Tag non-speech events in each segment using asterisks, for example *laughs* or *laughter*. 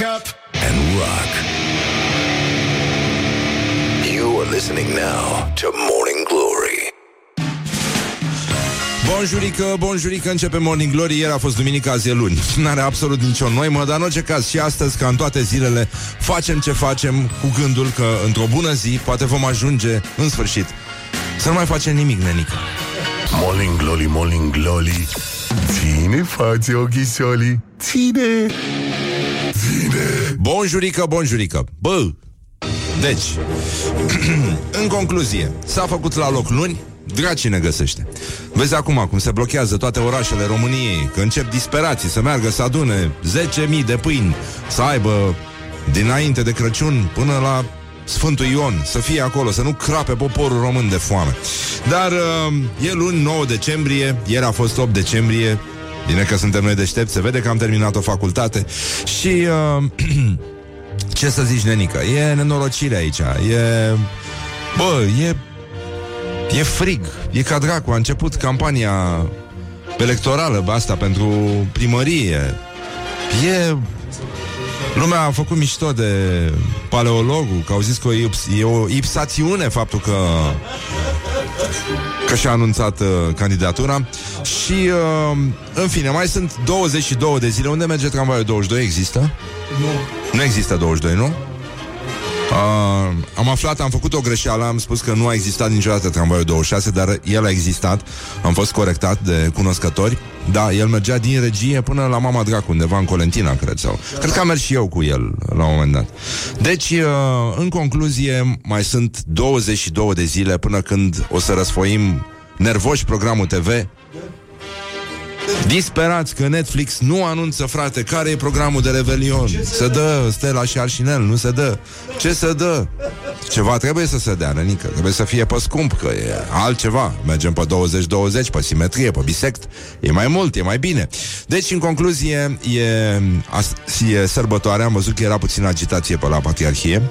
Wake up and rock. You are listening now to Morning Glory. Bonjurică, bonjurică, începe Morning Glory Ieri a fost duminica, azi e luni N-are absolut nicio noimă, dar în orice caz Și astăzi, ca în toate zilele, facem ce facem Cu gândul că într-o bună zi Poate vom ajunge, în sfârșit Să nu mai facem nimic, nenică Morning Glory, Morning Glory. Ține față ochisoli. Ține. Ține. Bonjurică, bonjurică. Bă, deci *clears throat* În concluzie, s-a făcut la loc luni Draci ne găsește. Vezi acum cum se blochează toate orașele României Că încep disperații să meargă să adune 10.000 de pâini Să aibă dinainte de Crăciun Până la Sfântul Ion Să fie acolo, să nu crape poporul român de foame. Dar uh, e luni 9 decembrie Ieri a fost 8 decembrie Bine că suntem noi deștepți, se vede că am terminat o facultate. Și uh, *clears throat* Ce să zici, nenică? E nenorocire aici. E... Bă, e... E frig. E ca dracu, a început campania Electorală, bă, asta pentru primărie. E... Lumea a făcut mișto de paleologul Că au zis că e, ips- e o ipsațiune Faptul că Că și-a anunțat uh, candidatura Și uh, În fine, mai sunt 22 de zile Unde merge tramvaiul 22? Există? Nu există 22, nu? Uh, am aflat, am făcut o greșeală Am spus că nu a existat niciodată tramvaiul 26 Dar el a existat. Am fost corectat de cunoscători. Da, el mergea din regie până la Mama Dracu Undeva în Colentina, cred sau Cred că am mers și eu cu el la un moment dat. Deci, uh, în concluzie Mai sunt 22 de zile Până când o să răsfoim Nervoși programul TV Disperați că Netflix nu anunță, frate, care e programul de Revelion. Se dă Stella și Arșinel, nu se dă. Ce se dă? Ceva trebuie să se dea, Rănică. Trebuie să fie pe scump, că e altceva. Mergem pe 20-20, pe simetrie, pe bisect. E mai mult, e mai bine. Deci, în concluzie, e, as, e sărbătoare. Am văzut că era puțin agitație pe la Patriarhie.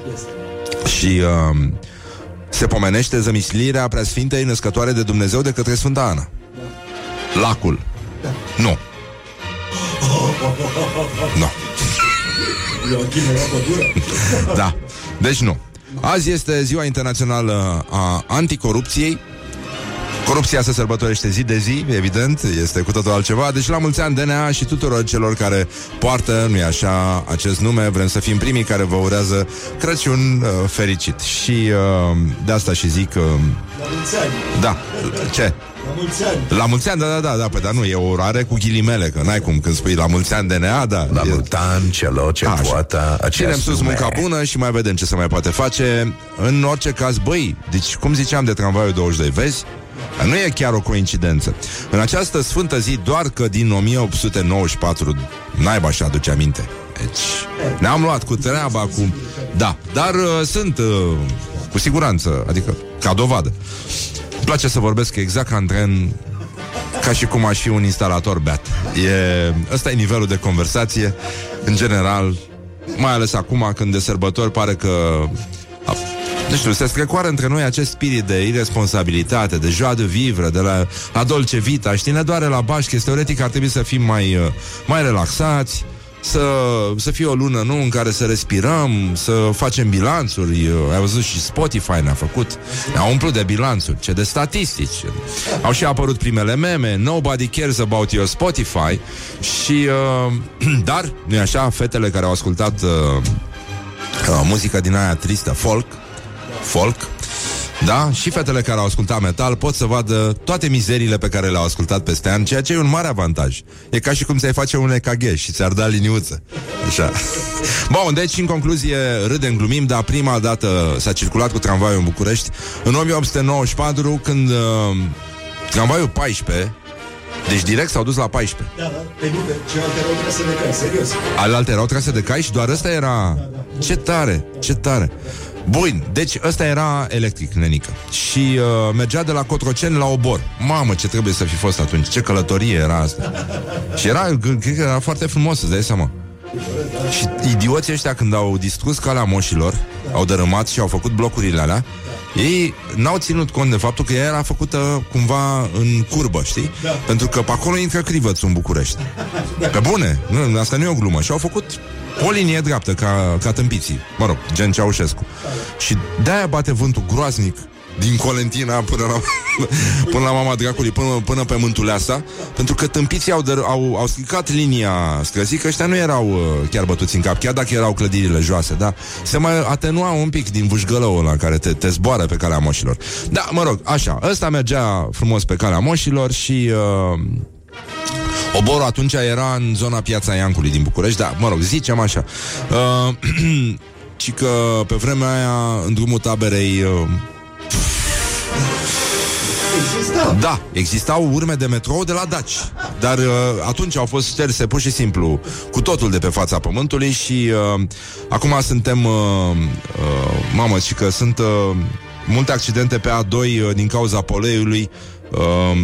Și... Uh, se pomenește zămislirea preasfintei născătoare de Dumnezeu de către Sfânta Ana. Lacul. Nu. Nu. Da. Deci nu. Azi este ziua internațională a anticorupției. Corupția se sărbătorește zi de zi, evident, este cu totul altceva. Deci la mulți ani DNA și tuturor celor care poartă, nu-i așa, acest nume. Vrem să fim primii care vă urează Crăciun uh, fericit. Și uh, de asta și zic... Uh, da. Ce? La mulți ani. La mulți ani, da, da, da, da, păi, dar nu, e o urare cu ghilimele, că n-ai cum când spui la mulți ani DNA, da. La e- mult an celor ce Așa. poată acest Ținem sus nume. munca bună și mai vedem ce se mai poate face. În orice caz, băi, deci cum ziceam de tramvaiul 22, vezi? Nu e chiar o coincidență. În această sfântă zi, doar că din 1894, naiba și aduce aminte. Deci, ne-am luat cu treaba, cu... Da, dar uh, sunt, uh, cu siguranță, adică, ca dovadă. Îmi place să vorbesc exact ca în tren ca și cum aș fi un instalator beat. E, ăsta e nivelul de conversație, în general, mai ales acum când de sărbători pare că a, nu știu, se strecoară între noi acest spirit de irresponsabilitate, de joie de vivre, de la, la dolce vita, știi, ne doare la bașche, teoretic ar trebui să fim mai, uh, mai relaxați, să, să fie o lună, nu, în care să respirăm, să facem bilanțuri. Uh, Ai văzut și Spotify ne-a făcut, ne-a umplut de bilanțuri, ce de statistici. Au și apărut primele meme, Nobody cares about your Spotify și, uh, *clears throat* dar, nu e așa, fetele care au ascultat uh, uh, muzică din aia tristă, folk, folk, da? Și fetele care au ascultat metal pot să vadă toate mizeriile pe care le-au ascultat peste ani, ceea ce e un mare avantaj. E ca și cum ți-ai face un EKG și ți-ar da liniuță. Așa. *laughs* Bun, deci, în concluzie, râdem, glumim, dar prima dată s-a circulat cu tramvaiul în București în 1894, când uh, tramvaiul 14 deci direct s-au dus la 14. Da, da, pe nu, pe celelalte erau trase de cai, serios. Alaltă erau trase de cai și doar ăsta era... Ce tare, ce tare. Bun, deci ăsta era electric, nenică. Și uh, mergea de la Cotroceni la Obor. Mamă, ce trebuie să fi fost atunci, ce călătorie era asta. Și era, g- cred că era foarte frumos, îți dai seama. Și idioții ăștia când au distrus calea moșilor, au dărâmat și au făcut blocurile alea, ei n-au ținut cont de faptul că ea era făcută cumva în curbă, știi? Da. Pentru că pe acolo intră crivățul în București. Pe bune, nu, asta nu e o glumă. Și au făcut o linie dreaptă ca, ca tâmpiții. Mă rog, gen Ceaușescu. Și de-aia bate vântul groaznic din Colentina până la, *laughs* până la mama dracului, până, până pe Mântuleasa, pentru că tâmpiții au, dăr- au, au stricat linia străzii, că ăștia nu erau uh, chiar bătuți în cap, chiar dacă erau clădirile joase, da? Se mai atenua un pic din vâșgălăul ăla care te, te zboară pe calea moșilor. Da, mă rog, așa, ăsta mergea frumos pe calea moșilor și... Uh, Oborul atunci era în zona Piața Iancului din București, dar, mă rog, zicem așa. Uh, *clears throat* ci că pe vremea aia, în drumul taberei, uh, Exista. da, existau urme de metrou de la Daci. Dar uh, atunci au fost șterse pur și simplu Cu totul de pe fața pământului Și uh, acum suntem uh, uh, Mamă, și că sunt uh, Multe accidente pe A2 uh, Din cauza poleiului. Uh,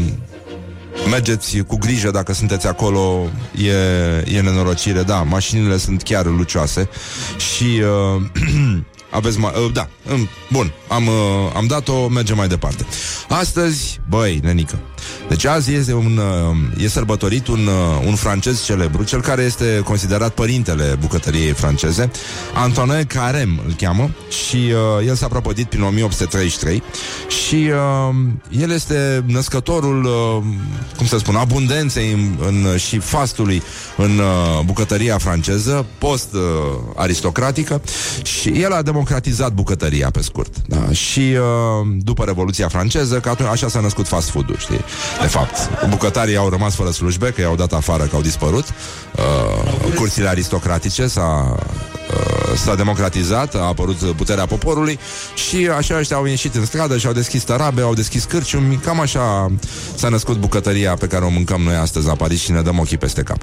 Mergeți cu grijă dacă sunteți acolo E, e nenorocire. Da, mașinile sunt chiar lucioase. Și uh, *clears throat* Aveți mai... Uh, da, um, bun am, uh, am dat-o, mergem mai departe. Astăzi, băi, nenică Deci azi este un, uh, e sărbătorit un, uh, un francez celebru Cel care este considerat părintele bucătăriei franceze Antoine Carême îl cheamă Și uh, el s-a prăpădit prin 1833 Și uh, el este născătorul uh, Cum să spun, abundenței în, în, și fastului În uh, bucătăria franceză Post-aristocratică Și el a democratizat bucătăria, pe scurt da? Și uh, după Revoluția franceză Că atunci așa s-a născut fast food-ul, știi? De fapt, bucătarii au rămas fără slujbe Că i-au dat afară, că au dispărut. Uh, Curțile aristocratice s-a, uh, s-a democratizat A apărut puterea poporului Și așa ăștia au ieșit în stradă Și au deschis tarabe, au deschis cârciumi Cam așa s-a născut bucătăria Pe care o mâncăm noi astăzi la Paris Și ne dăm ochii peste cap.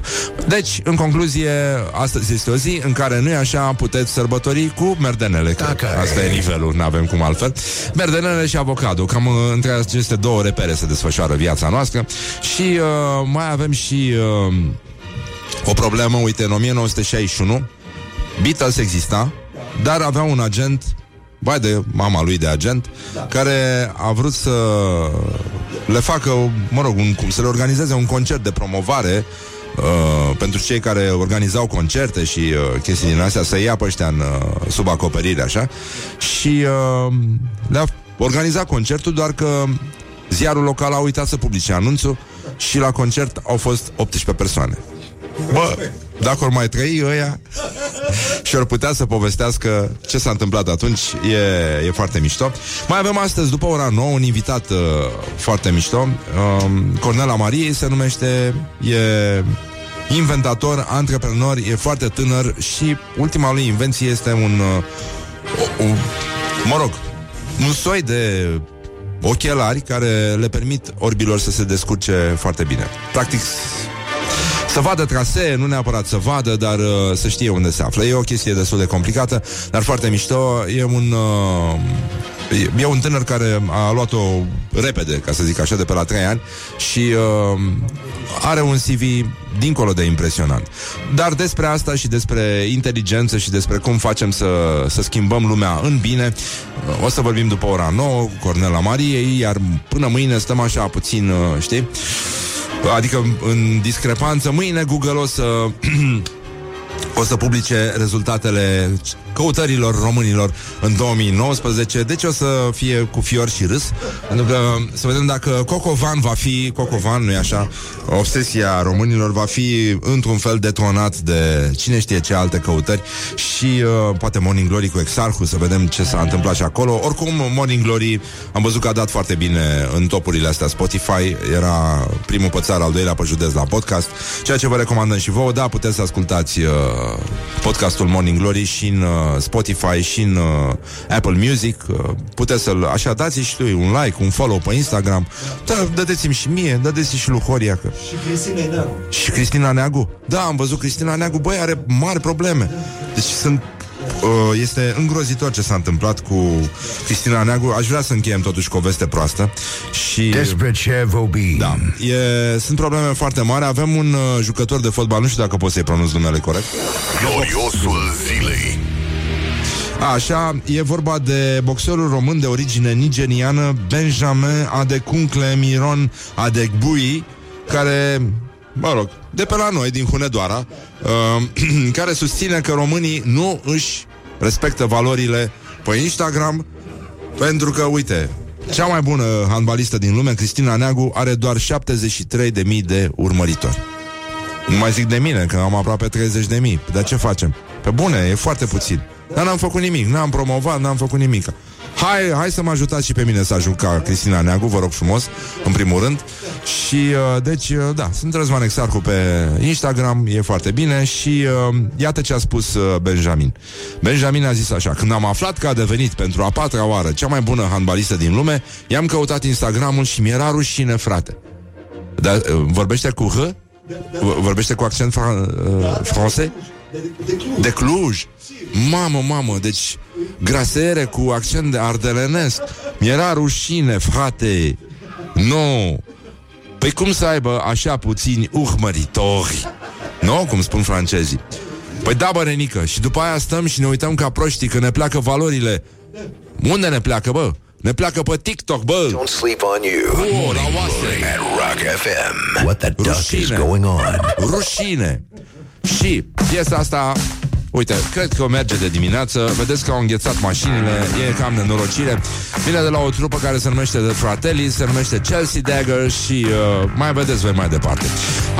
Deci, în concluzie, astăzi este o zi În care nu e așa, puteți sărbători Cu merdenele, că Dacă asta e nivelul N-avem cum altfel. Merdenele și avocado Cam uh, între aceste două repere se desfășoară viața noastră Și uh, mai avem și uh, o problemă, uite, în 1961 Beatles exista, dar avea un agent Vai de mama lui de agent Care a vrut să Le facă, mă rog, un, să le organizeze un concert de promovare Uh, pentru cei care organizau concerte și uh, chestii din astea să ia pe ăștia în, uh, sub acoperire așa. Și uh, le-a organizat concertul doar că ziarul local a uitat să publice anunțul și la concert au fost 18 persoane Bă, dacă ori mai trăi ăia și ori putea să povestească ce s-a întâmplat atunci, e, e foarte mișto. Mai avem astăzi, după ora 9, un invitat uh, foarte mișto. Uh, Cornela Marie se numește, e inventator, antreprenor, e foarte tânăr și ultima lui invenție este un, uh, o, o, mă rog, un soi de ochelari care le permit orbilor să se descurce foarte bine. Practic, să vadă trasee, nu neapărat să vadă, dar uh, să știe unde se află. E o chestie destul de complicată, dar foarte mișto. E un, uh, e, e un tânăr care a luat-o repede, ca să zic așa, de pe la 3 ani și uh, are un CV dincolo de impresionant. Dar despre asta și despre inteligență și despre cum facem să, să schimbăm lumea în bine, uh, o să vorbim după ora 9 cu Cornela Mariei, iar până mâine stăm așa puțin, uh, știi? Adică în discrepanță Mâine Google o să *clears throat* O să publice rezultatele căutărilor românilor în 2019, deci o să fie cu fior și râs, pentru că să vedem dacă Cocovan va fi, Cocovan, nu-i așa, obsesia românilor va fi într-un fel detonat de cine știe ce alte căutări și uh, poate Morning Glory cu Exarhu, să vedem ce s-a întâmplat și acolo. Oricum, Morning Glory am văzut că a dat foarte bine în topurile astea. Spotify, era primul pe țară, al doilea pe județ la podcast, ceea ce vă recomandăm și vouă, da, puteți să ascultați uh, podcastul Morning Glory și în uh, Spotify și în uh, Apple Music. Uh, puteți să-l... Așa, dați și lui un like, un follow pe Instagram. Da, dădeți-mi și mie, dădeți și lui Horia. Că... Și Cristina Neagu. Și Cristina Neagu. Da, am văzut Cristina Neagu, băi, are mari probleme. Deci sunt uh, este îngrozitor ce s-a întâmplat cu Cristina Neagu. Aș vrea să încheiem totuși cu o veste proastă. Și... Despre ce vorbim? Da, e, sunt probleme foarte mari. Avem un uh, jucător de fotbal, nu știu dacă pot să-i pronunț numele corect. Gloriosul zilei. Așa, e vorba de boxerul român de origine nigeriană Benjamin Adekuncle Miron Adegbui, care, mă rog, de pe la noi, din Hunedoara, uh, *clears throat* care susține că românii nu își respectă valorile pe Instagram, pentru că, uite, cea mai bună handbalistă din lume, Cristina Neagu, are doar 73.000 de urmăritori. Nu mai zic de mine, că am aproape 30.000. Dar ce facem? Pe bune, e foarte puțin. Dar n-am făcut nimic, n-am promovat, n-am făcut nimic. Hai, hai să mă ajutați și pe mine să ajung ca Cristina Neagu, vă rog frumos, în primul rând. Și, uh, deci, uh, da, sunt Răzvan Exarcu pe Instagram, e foarte bine și uh, iată ce a spus uh, Benjamin. Benjamin a zis așa, când am aflat că a devenit pentru a patra oară cea mai bună handbalistă din lume, i-am căutat Instagramul și mi-era rușine, frate. Dar uh, vorbește cu H? V- Vorbește cu accent fran- uh, francez? De, de Cluj. De Cluj. Mamă, mamă, deci grasere cu accent de ardelenesc. Mi-era rușine, frate. Nu. Păi cum să aibă așa puțini urmăritori? Nu, cum spun francezii. Păi da, bă, Renică, și după aia stăm și ne uităm ca proștii că ne pleacă valorile. Unde ne pleacă, bă? Ne pleacă pe TikTok, bă! Don't sleep on you. Oh, la oase! At Rock FM. What the duck is Rușine. going on? Rușine! Și piesa asta Uite, cred că o merge de dimineață. Vedeți că au înghețat mașinile. E cam nenorocire. Vine de la o trupă care se numește The Fratelli Se numește Chelsea Dagger Și uh, mai vedeți voi mai departe.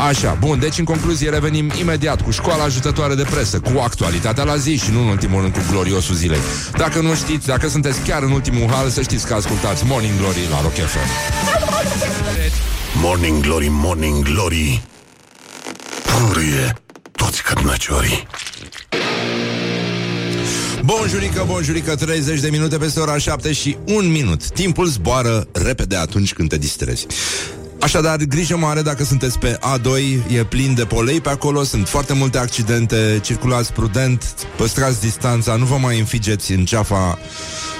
Așa, bun, deci în concluzie revenim imediat Cu școala ajutătoare de presă Cu actualitatea la zi și nu în ultimul rând Cu gloriosul zilei. Dacă nu știți, dacă sunteți chiar în ultimul hal Să știți că ascultați Morning Glory la Rock FM Morning Glory, Morning Glory. Purie toți cărnăciorii. Bonjurică, bonjurică, 30 de minute peste ora 7 și 1 minut. Timpul zboară repede atunci când te distrezi. Așadar, grijă mare dacă sunteți pe A2, e plin de polei pe acolo, sunt foarte multe accidente, circulați prudent, păstrați distanța, nu vă mai înfigeți în ceafa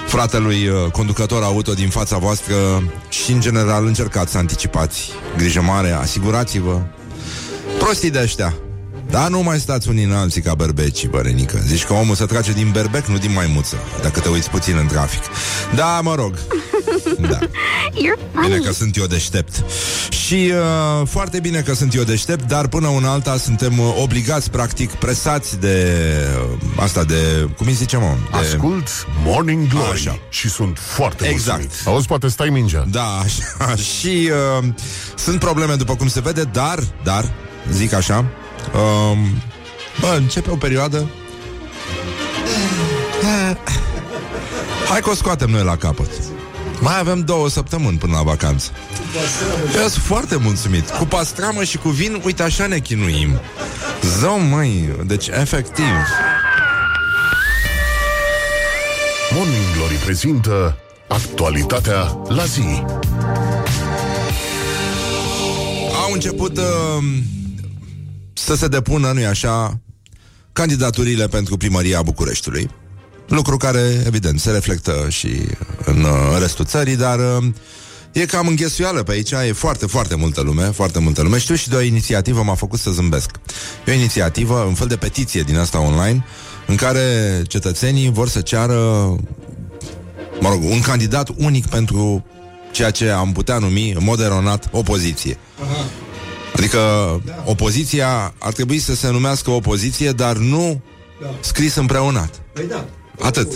fratelui uh, conducător auto din fața voastră și, în general, încercați să anticipați. Grijă mare, asigurați-vă. Prostii de ăștia, dar nu mai stați unii în alții ca berbecii, bărenică. Zici că omul se trage din berbec, nu din maimuță, dacă te uiți puțin în trafic. Da, mă rog. *laughs* Da. You're Bine funny. că sunt eu deștept. Și uh, foarte bine că sunt eu deștept, dar până una alta suntem uh, obligați, practic, presați de uh, asta de, cum îi zice, mă? De... Ascult Morning Glory Așa. și sunt foarte Exact. mulțumit. Auzi, poate stai mingea. Da, așa. *laughs* Și uh, sunt probleme, după cum se vede, dar, dar, zic așa, uh, bă, începe o perioadă Hai că o scoatem noi la capăt. Mai avem două săptămâni până la vacanță. Eu sunt foarte mulțumit. Cu pastramă și cu vin, uite așa ne chinuim. Zău, măi, deci efectiv. Morning Glory prezintă actualitatea la zi. Au început uh, să se depună, nu-i așa, candidaturile pentru primăria Bucureștiului. Lucru care, evident, se reflectă și în uh, restul țării, dar uh, e cam înghesuială pe aici, e foarte, foarte multă lume, foarte multă lume. Știu și de o inițiativă m-a făcut să zâmbesc. E o inițiativă, un fel de petiție din asta online, în care cetățenii vor să ceară, mă rog, un candidat unic pentru ceea ce am putea numi, în mod eronat, opoziție. Adică opoziția ar trebui să se numească opoziție, dar nu scris împreunat. Păi da. Atât.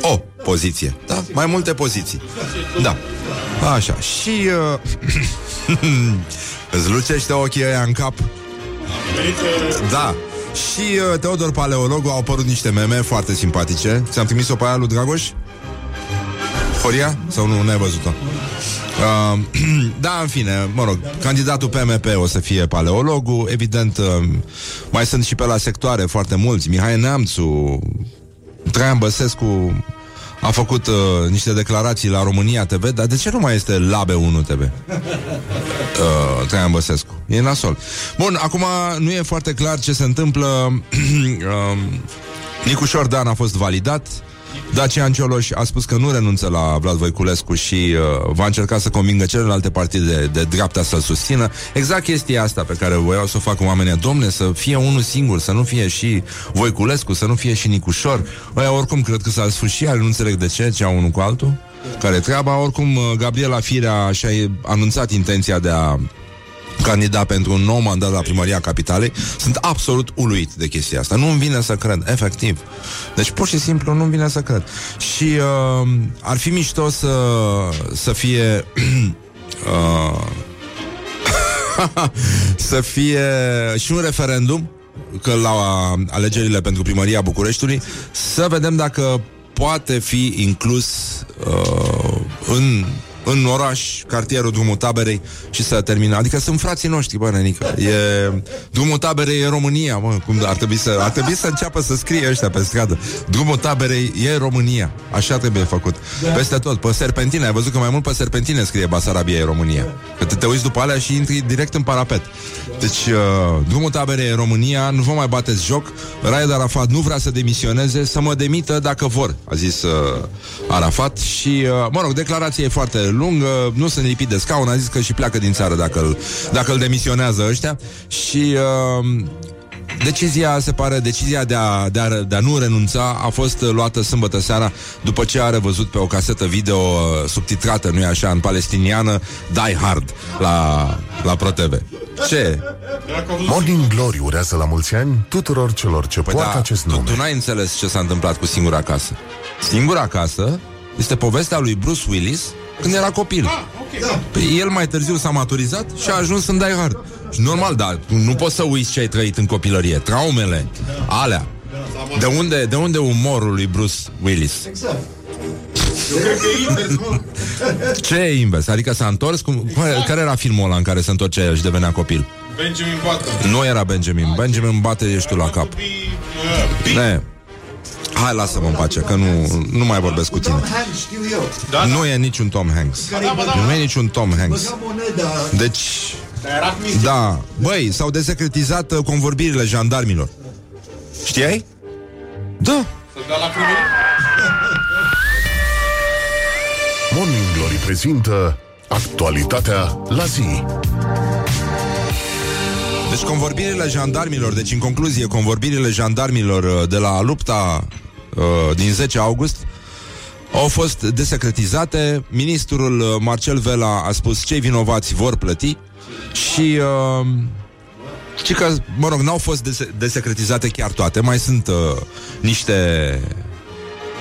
O poziție. Da? Mai multe poziții. Da. Așa. Și uh, *clears throat* îți lucește ochii ăia în cap. Da. Și uh, Teodor Paleologu au apărut niște meme foarte simpatice. Ți-am trimis-o pe aia lui Dragoș? Horia? Sau nu, n-ai văzut-o? Uh, *clears throat* da, în fine, mă rog, candidatul PMP o să fie paleologul, evident, uh, mai sunt și pe la sectoare foarte mulți, Mihai Neamțu, Traian Băsescu a făcut uh, niște declarații la România TV, dar de ce nu mai este Labe 1 TV? Uh, Traian Băsescu. E nasol. Bun, acum nu e foarte clar ce se întâmplă *clears throat* uh, Nicușor Dan a fost validat Dacian Cioloș a spus că nu renunță la Vlad Voiculescu și uh, va încerca să convingă celelalte partide de, de dreapta să-l susțină. Exact chestia asta pe care voiau să o facă oamenii. Domne, să fie unul singur, să nu fie și Voiculescu, să nu fie și Nicușor. Ăia oricum cred că s-a sfârșit, nu înțeleg de ce, ce au unul cu altul. Care treaba, oricum uh, Gabriela Firea și-a anunțat intenția de a candidat pentru un nou mandat la primăria capitalei, sunt absolut uluit de chestia asta. Nu-mi vine să cred, efectiv. Deci pur și simplu nu-mi vine să cred. Și uh, ar fi mișto să, să fie... *clears throat* uh, *laughs* să fie și un referendum că la alegerile pentru primăria Bucureștiului să vedem dacă poate fi inclus uh, în în oraș, cartierul Drumul Taberei și să termină. Adică sunt frații noștri, bă, nenică. E... Drumul Taberei e România, mă. Cum ar trebui să, ar trebui să înceapă să scrie ăștia pe stradă. Drumul Taberei e România. Așa trebuie făcut. Da. Peste tot. Pe serpentine. Ai văzut că mai mult pe serpentine scrie Basarabia e România. Că te, te uiți după alea și intri direct în parapet. Deci, uh, Drumul Taberei e România. Nu vă mai bateți joc. Raed Arafat nu vrea să demisioneze, să mă demită dacă vor, a zis uh, Arafat. Și, uh, mă rog, declarația e foarte lungă, nu sunt lipit de scaun, a zis că și pleacă din țară dacă îl, dacă îl demisionează ăștia și uh, Decizia, se pare, decizia de a, de, a, de a nu renunța a fost luată sâmbătă seara după ce a revăzut pe o casetă video uh, subtitrată, nu-i așa, în palestiniană, Die Hard la, la ProTV. Ce? Morning Glory urează la mulți ani tuturor celor ce păi poartă da, acest nume. Tu, tu n-ai înțeles ce s-a întâmplat cu Singura Casă. Singura Casă este povestea lui Bruce Willis când era copil. Ah, okay. da. Păi el mai târziu s-a maturizat și a ajuns în Die Hard. Și normal, dar nu poți să uiți ce ai trăit în copilărie. Traumele, alea. De unde, de unde umorul lui Bruce Willis? Exact. *laughs* Ce e invers? Adică s-a întors? Cum, care, care era filmul ăla în care se întorcea el și devenea copil? Benjamin Button. Nu era Benjamin. Benjamin bate ești tu la cap. Ne. Hai, lasă-mă în pace, că nu, nu mai vorbesc cu tine. Da, nu e niciun Tom Hanks. Nu e niciun Tom Hanks. Deci... Da, băi, s-au desecretizat uh, convorbirile jandarmilor. Știai? Da. Morning Glory prezintă actualitatea la zi. Deci convorbirile jandarmilor, deci în concluzie, convorbirile jandarmilor uh, de la lupta uh, din 10 august au fost desecretizate. Ministrul uh, Marcel Vela a spus cei vinovați vor plăti. Și uh, și că, mă rog, n-au fost dese- desecretizate chiar toate, mai sunt uh, niște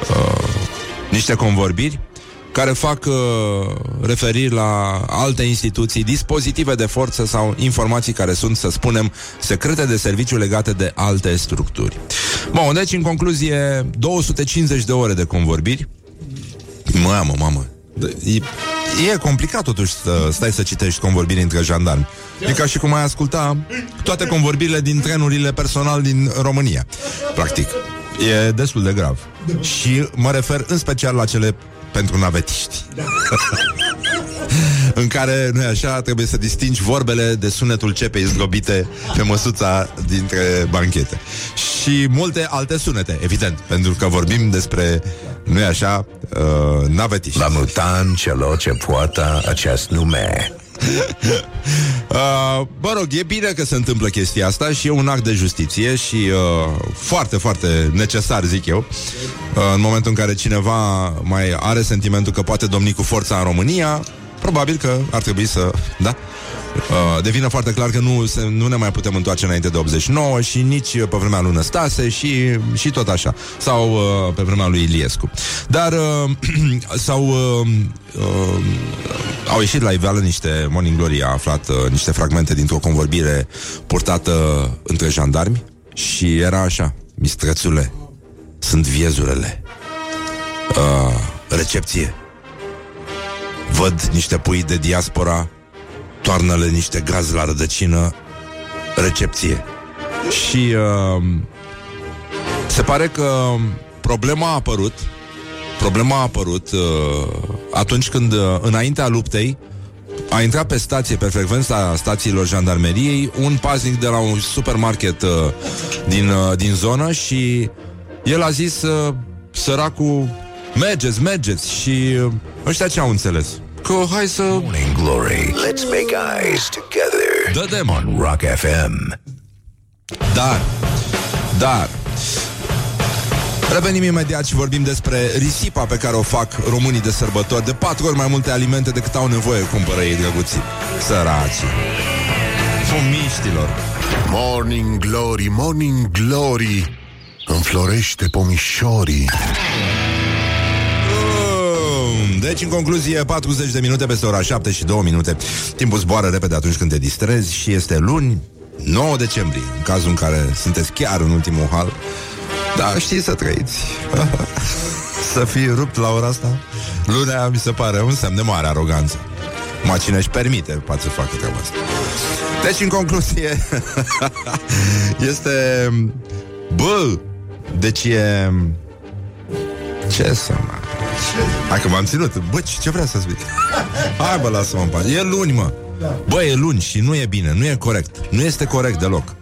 uh, niște convorbiri care fac uh, referiri la alte instituții, dispozitive de forță sau informații care sunt, să spunem, secrete de serviciu legate de alte structuri. Bun, deci, în concluzie, 250 de ore de convorbiri. Mamă, mamă. E, e complicat totuși să stai să citești convorbiri între jandarmi. E ca și cum ai asculta toate convorbirile din trenurile personal din România. Practic. E destul de grav. Și mă refer în special la cele pentru navetiști. Da. *laughs* în care, nu așa, trebuie să distingi vorbele de sunetul cepei zdrobite pe măsuța dintre banchete. Și multe alte sunete, evident, pentru că vorbim despre, nu așa, uh, navetiști. La mutan celor ce poartă acest nume. *laughs* uh, mă rog, e bine că se întâmplă chestia asta și e un act de justiție și uh, foarte, foarte necesar, zic eu. Uh, în momentul în care cineva mai are sentimentul că poate domni cu forța în România, probabil că ar trebui să... Da? Uh, devine foarte clar că nu, se, nu ne mai putem întoarce înainte de 89 și nici pe vremea lui Năstase și, și tot așa. Sau uh, pe vremea lui Iliescu. Dar uh, *clears throat* sau uh, uh, au ieșit la iveală niște Morning Glory a aflat uh, niște fragmente dintr-o convorbire purtată între jandarmi și era așa, mistrețule, sunt viezurele. Uh, recepție. Văd niște pui de diaspora toarnă-le niște gaz la rădăcină, recepție. Și uh, se pare că problema a apărut, problema a apărut uh, atunci când, uh, înaintea luptei, a intrat pe stație, pe frecvența stațiilor jandarmeriei, un paznic de la un supermarket uh, din, uh, din zonă și el a zis uh, săracul, mergeți, mergeți și uh, ăștia ce au înțeles? Că hai să... Morning Glory. Let's make eyes together. Dădem. On Rock FM. Dar, dar, Revenim imediat și vorbim despre risipa pe care o fac românii de sărbători De patru ori mai multe alimente decât au nevoie cumpără ei drăguții Săraci Fomiștilor Morning Glory, Morning Glory Înflorește pomișorii Bum! Deci, în concluzie, 40 de minute peste ora 7 și 2 minute. Timpul zboară repede atunci când te distrezi Și este luni, 9 decembrie În cazul în care sunteți chiar în ultimul hal. Da, știți să trăiți. *laughs* Să fii rupt la ora asta? Lunea mi se pare un semn de mare aroganță. Ma cine își permite poate să facă treaba asta. Deci, în concluzie *laughs* Este Bă, deci e Ce să mă Hai că m-am ținut. Bă, ce, ce vrea să spui? Hai bă, lasă-mă în pace. E luni, mă. Bă, e luni și nu e bine, nu e corect. Nu este corect deloc.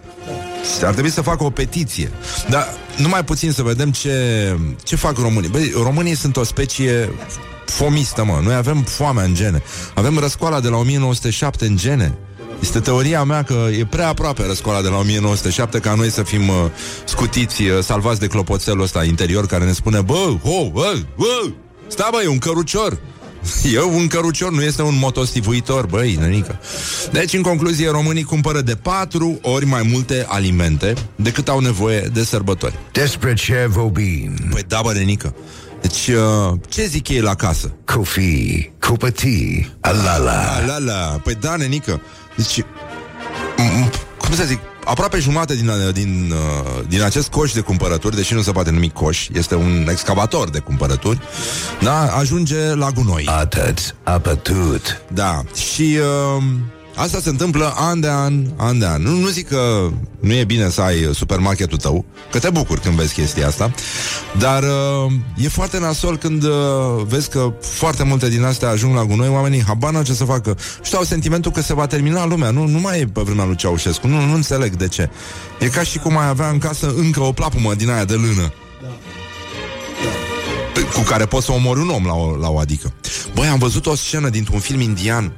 Și ar trebui să facă o petiție. Dar numai puțin să vedem ce, ce fac românii. Băi, românii sunt o specie fomistă, mă. Noi avem foamea în gene. Avem răscoala de la 1907 în gene. Este teoria mea că e prea aproape răscoala de la 1907 ca noi să fim uh, scutiți, uh, salvați de clopoțelul ăsta interior care ne spune Bă, ho, bă, bă, stai bă, e un cărucior *laughs* E un cărucior, nu este un motostivuitor, băi, nenică. Deci, în concluzie, românii cumpără de patru ori mai multe alimente decât au nevoie de sărbători. Despre ce vorbim? Păi da, bă, nenică. Deci, uh, ce zic ei la casă? Coffee, cupătii, alala. La, la, la. Păi da, nenică. Deci, m- m- cum să zic, aproape jumate din, din, uh, din acest coș de cumpărături, deși nu se poate numi coș, este un excavator de cumpărături, da, ajunge la gunoi. Atât, apătut. Da, și uh, asta se întâmplă an de an, an de an. Nu, nu zic că nu e bine să ai supermarketul tău, că te bucuri când vezi chestia asta, dar uh, e foarte nasol când uh, vezi că foarte multe din astea ajung la gunoi, oamenii habar n-au ce să facă. Și au sentimentul că se va termina lumea, nu, nu mai e pe vremea lui Ceaușescu, nu, nu înțeleg de ce. E ca și cum mai avea în casă încă o plapumă din aia de lână cu care poți să omori un om la o, la o adică. Băi, am văzut o scenă dintr-un film indian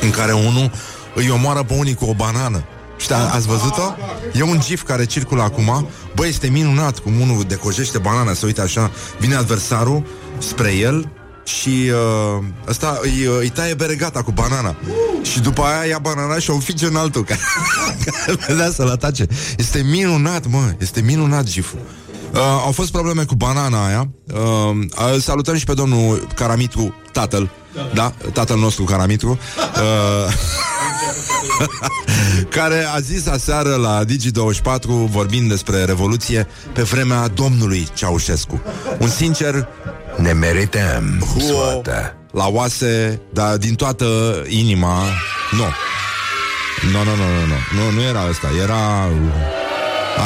în care unul îi omoară pe unii cu o banană. Și a, ați văzut-o? E un gif care circulă acum Băi, este minunat cum unul decojește banana Se uită așa, vine adversarul Spre el și uh, ăsta îi, îi taie beregata cu banana Și după aia ia banana și o înfige în altul Care, care vedea să-l atace Este minunat, mă, este minunat giful Uh, au fost probleme cu banana aia. Uh, îl salutăm și pe domnul Caramitru, tatăl. Da, tatăl nostru Caramitru. *laughs* Uh, *laughs* care a zis aseară la Digi24 vorbind despre Revoluție pe vremea domnului Ceaușescu. Un sincer Ne merităm Huo soată. la oase, dar din toată inima, nu. Nu, nu, nu, nu, nu, nu, nu era asta, era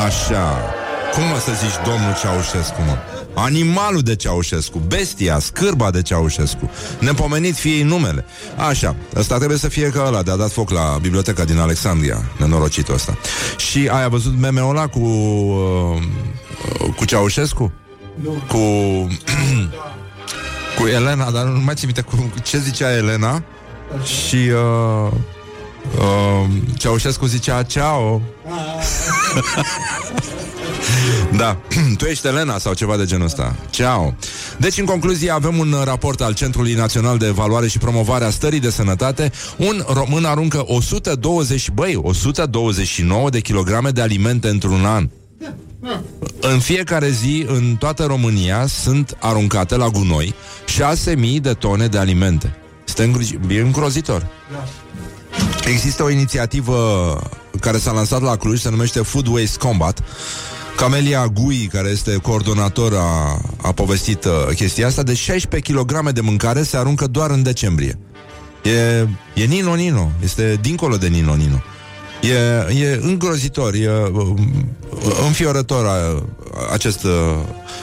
așa. Cum mă să zici domnul Ceaușescu, mă? Animalul de Ceaușescu, bestia, scârba de Ceaușescu. Nepomenit fie ei numele. Așa, ăsta trebuie să fie ca ăla De a dat foc la biblioteca din Alexandria Nenorocitul ăsta. Și ai văzut meme-ul ăla cu uh, Cu Ceaușescu? Cu *clears throat* Cu Elena, dar nu mai țin minte cu, ce zicea Elena? Și uh, uh, Ceaușescu zicea ceau *laughs* Da, *clears throat* tu ești Elena sau ceva de genul ăsta Ceau Deci, în concluzie, avem un raport al Centrului Național de Evaluare și Promovare a Stării de Sănătate Un român aruncă 120, băi, 129 de kilograme de alimente într-un an în fiecare zi, în toată România, sunt aruncate la gunoi 6.000 de tone de alimente. Este îngri- e îngrozitor. Există o inițiativă care s-a lansat la Cluj, se numește Food Waste Combat. Camelia Gui, care este coordonator, a, a povestit uh, chestia asta. De 16 kg de mâncare se aruncă doar în decembrie. E, e Nino Nino, este dincolo de Nino Nino. E, e îngrozitor, e uh, înfiorător a, acest, uh,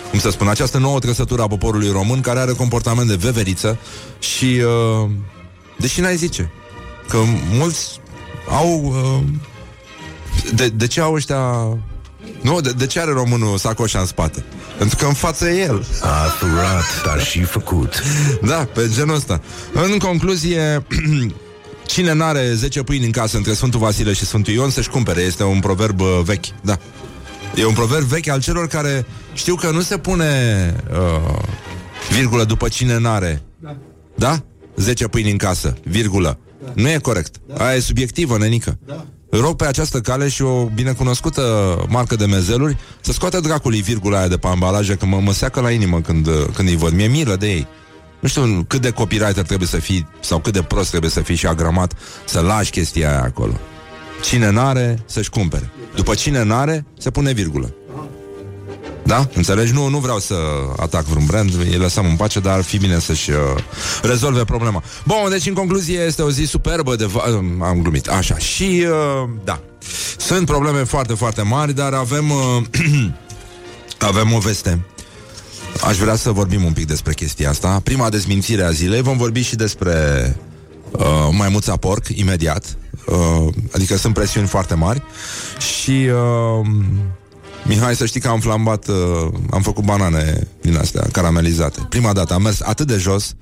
cum să spun, această nouă trăsătură a poporului român care are comportament de veveriță și, uh, deși n-ai zice, că mulți au, uh, de, de ce au ăștia Nu, de, de ce are românul sacoșa în spate? Pentru că în față e el. A furat, dar și făcut. Da, pe genul ăsta. În concluzie, *clears throat* cine n-are 10 pâini în casă între Sfântul Vasile și Sfântul Ion să-și cumpere. Este un proverb uh, vechi, da. E un proverb vechi al celor care știu că nu se pune uh, virgulă după cine n-are. Da? da? 10 pâini în casă, virgulă. Da. Nu e corect. Da. Aia e subiectivă, nenică. Da. Rog pe această cale și o binecunoscută marcă de mezeluri să scoată dracului virgula aia de pe ambalaje, că mă, mă seacă la inimă când, când îi văd. Mi-e milă de ei. Nu știu cât de copywriter trebuie să fii sau cât de prost trebuie să fii și agramat să lași chestia aia acolo. Cine n-are, să-și cumpere. După cine n-are, se pune virgulă. Da? Înțelegi? Nu, nu vreau să atac vreun brand, îi lăsăm în pace, dar ar fi bine să-și uh, rezolve problema. Bun, deci în concluzie este o zi superbă de... Va- uh, am glumit, așa. Și, uh, da, sunt probleme foarte, foarte mari, dar avem... Uh, *clears throat* avem o veste. Aș vrea să vorbim un pic despre chestia asta. Prima dezmințire a zilei, vom vorbi și despre uh, maimuța porc, imediat. Uh, adică sunt presiuni foarte mari. Și... Uh, Mihai, să știi că am flambat, uh, am făcut banane din astea, caramelizate. Prima dată am mers atât de jos,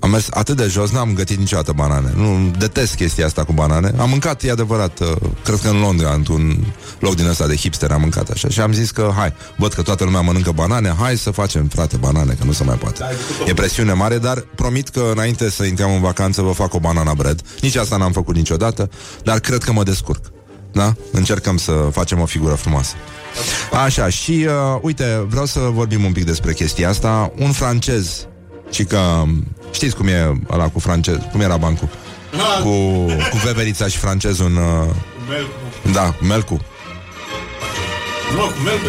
am mers atât de jos, n-am gătit niciodată banane. Nu, detest chestia asta cu banane. Am mâncat, e adevărat, uh, cred că în Londra, într-un loc din ăsta de hipster, am mâncat așa. Și am zis că, hai, văd că toată lumea mănâncă banane, hai să facem, frate, banane, că nu se mai poate. E presiune mare, dar promit că înainte să intrăm în vacanță vă fac o banana bread. Nici asta n-am făcut niciodată, dar cred că mă descurc. Da? Încercăm să facem o figură frumoasă. Așa, și uh, uite, vreau să vorbim un pic despre chestia asta. Un francez, și că știți cum e ăla cu francez, cum era bancul? Cu, cu veverița și francezul în... Uh, da, cu melcu. Nu, cu melcu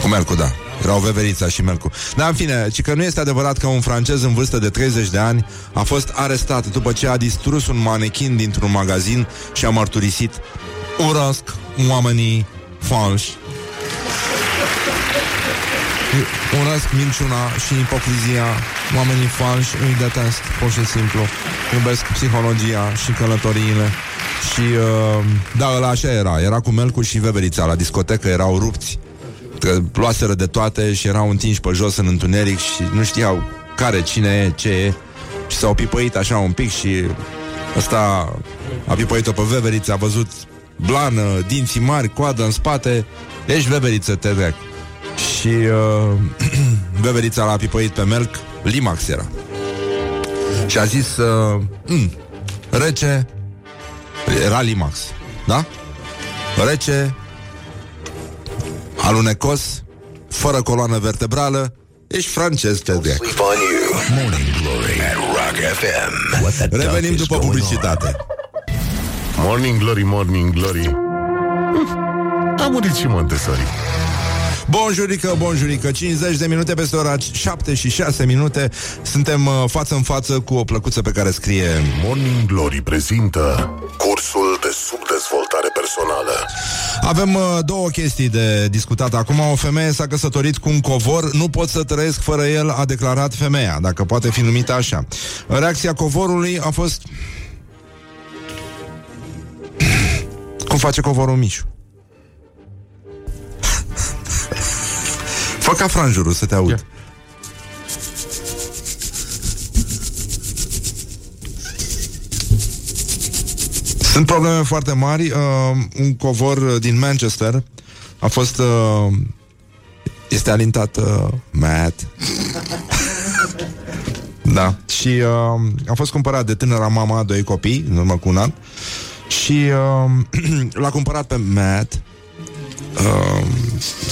Cu melcu, da. Erau veverița și melcu. Dar în fine, ci că nu este adevărat că un francez în vârstă de 30 de ani a fost arestat după ce a distrus un manechin dintr-un magazin și a mărturisit urăsc oamenii falși. Urăsc minciuna și ipocrizia. Oamenii falși îi detest Pur și simplu. Iubesc psihologia și călătoriile. Și uh, da, ăla așa era. Era cu Melcu și Veverița la discotecă Erau rupți. Că Luaseră de toate și erau întinși pe jos în întuneric Și nu știau care, cine e, ce e. Și s-au pipăit așa un pic Și ăsta a pipăit-o pe Veverița A văzut blană, dinții mari, coadă în spate. Ești Veveriță, te drag. Și uh, *clears throat* beverița l-a pipăit pe melc Limax era. Și a zis uh, mm, Rece Era Limax Da? Rece Alunecos Fără coloană vertebrală Ești francez, te de Morning Glory. at Rock FM. Revenim după publicitate Morning Glory, Morning Glory. Hm, A murit și Montessori. Bonjurică, bonjurică 50 de minute peste ora 7 și 6 minute. Suntem uh, față în față cu o plăcuță pe care scrie Morning Glory prezintă Cursul de subdezvoltare personală. Avem uh, două chestii de discutat acum. O femeie s-a căsătorit cu un covor. Nu pot să trăiesc fără el, a declarat femeia Dacă poate fi numită așa. Reacția covorului a fost Cum face covorul Mișu Fă ca franjurul să te aud. Ia. Sunt probleme foarte mari. Uh, un covor din Manchester a fost... Uh, este alintat uh, Matt. *laughs* da. Și uh, a fost cumpărat de tânăra mama doi copii, în urmă cu un an. Și uh, *clears throat* l-a cumpărat pe Matt Uh,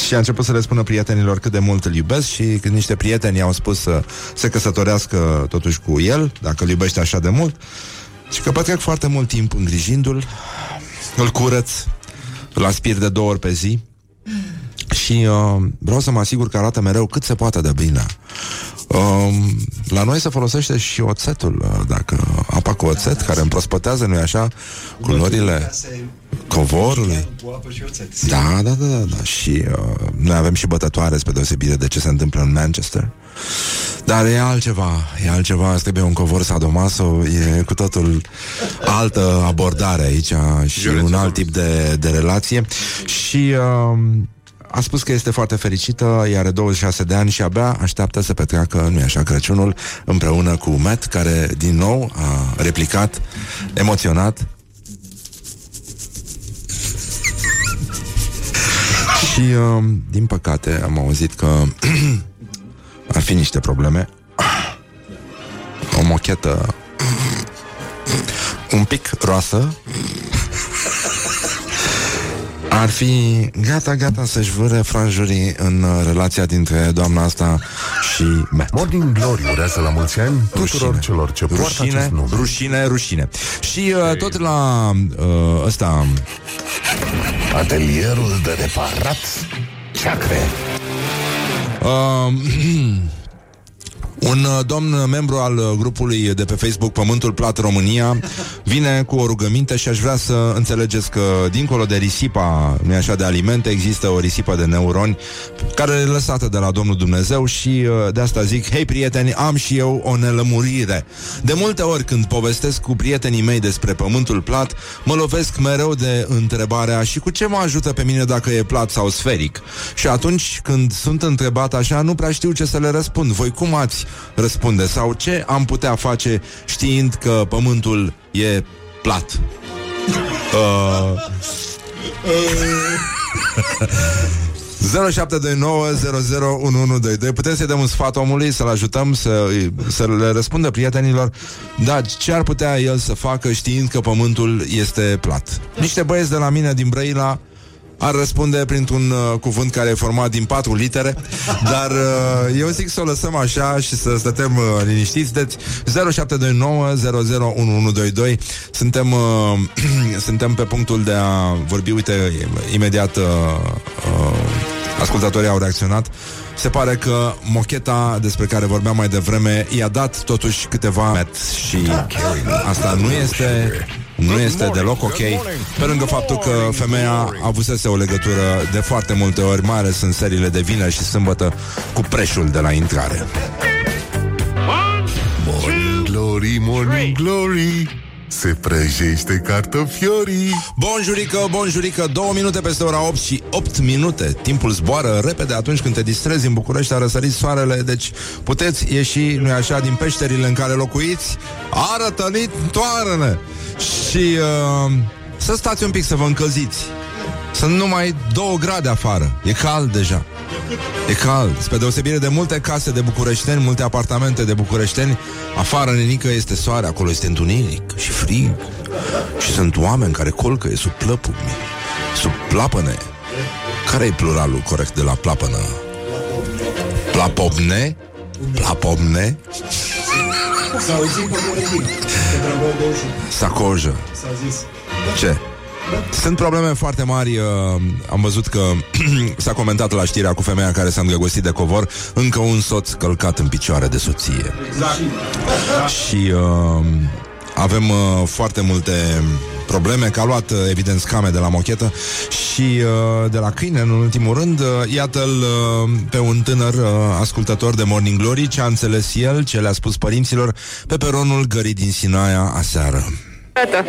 și a început să le spună prietenilor cât de mult îl iubesc și când niște prieteni i-au spus să se căsătorească totuși cu el, dacă îl iubește așa de mult, și că petrec foarte mult timp îngrijindu-l, îl curăț, îl aspir de două ori pe zi și uh, vreau să mă asigur că arată mereu cât se poate de bine. Uh, la noi se folosește și oțetul, uh, dacă apa cu oțet, care împrospătează, nu-i așa, culorile covorului. Da, da, da, da, da. Și uh, noi avem și bătătoare spre deosebire de ce se întâmplă în Manchester. Dar e altceva, e altceva, asta trebuie un covor sadomaso, e cu totul altă abordare aici și un alt tip de, de relație. Și uh, a spus că este foarte fericită, ea are 26 de ani și abia așteaptă să petreacă, nu așa, Crăciunul împreună cu Matt, care din nou a replicat emoționat Și, uh, din păcate, am auzit că *clears throat* ar fi niște probleme. O mochetă un pic roasă ar fi gata, gata să-și vâre franjurii în uh, relația dintre doamna asta și Matt. Morning Glory urează la mulți ani tuturor Rușine. celor ce poartă Rușine, acest nume. rușine, rușine. Și uh, tot la uh, ăsta Atelierul de reparat ceacre. Uh, *clears throat* un uh, domn membru al uh, grupului de pe Facebook Pământul Plat România vine cu o rugăminte și aș vrea să înțelegeți că dincolo de risipa, nu așa, de alimente, există o risipă de neuroni care e lăsată de la Domnul Dumnezeu și uh, de asta zic, hei prieteni, am și eu o nelămurire. De multe ori când povestesc cu prietenii mei despre Pământul Plat, mă lovesc mereu de întrebarea și cu ce mă ajută pe mine dacă e plat sau sferic. Și atunci când sunt întrebat așa, nu prea știu ce să le răspund. Voi cum ați răspunde? Sau ce am putea face știind că pământul e plat? Uh... 0729 *laughs* Putem să-i dăm un sfat omului Să-l ajutăm să, să le răspundă prietenilor Dar ce ar putea el să facă Știind că pământul este plat Niște băieți de la mine din Brăila ar răspunde printr-un uh, cuvânt care e format din patru litere, dar uh, eu zic să o lăsăm așa și să stătem uh, liniștiți. Deci 0729 001122 suntem, uh, *clears throat* suntem pe punctul de a vorbi, uite, imediat uh, uh, ascultatorii au reacționat. Se pare că mocheta despre care vorbeam mai devreme i-a dat totuși câteva met și asta nu este nu este deloc ok, pe lângă faptul că femeia avusese o legătură de foarte multe ori, mai ales în seriile de vineri și sâmbătă, cu preșul de la intrare. Morning Glory, Morning Glory Se prăjește cartofiorii. Bonjurică, bonjurică, două minute peste ora 8 și 8 minute. Timpul zboară repede atunci când te distrezi în București A răsărit soarele, deci puteți ieși, nu așa, din peșterile în care locuiți. A rătănit toarele Și uh, să stați un pic să vă încălziți Sunt numai 2 grade afară E cald deja E cald, spre deosebire de multe case de bucureșteni, multe apartamente de bucureșteni, afară nenică este soare, acolo este întuneric și frig. Și sunt oameni care colcă sub plăpumi, sub plapăne. Care e pluralul corect de la plapănă? Plapomne? Plapomne? S-a auzit pe Moretina, pe tramvaiul 21. Sacojă. S-a zis. Ce? Sunt probleme foarte mari uh, Am văzut că *clears throat* s-a comentat la știrea cu femeia care s-a îndrăgostit de covor Încă un soț călcat în picioare de soție Exact. Și uh, avem uh, foarte multe probleme Că a luat, uh, evident, scame de la mochetă Și uh, de la câine, în ultimul rând. Uh, Iată-l uh, pe un tânăr uh, ascultător de Morning Glory. Ce a înțeles el, ce le-a spus părinților Pe peronul gării din Sinaia aseară. Arată,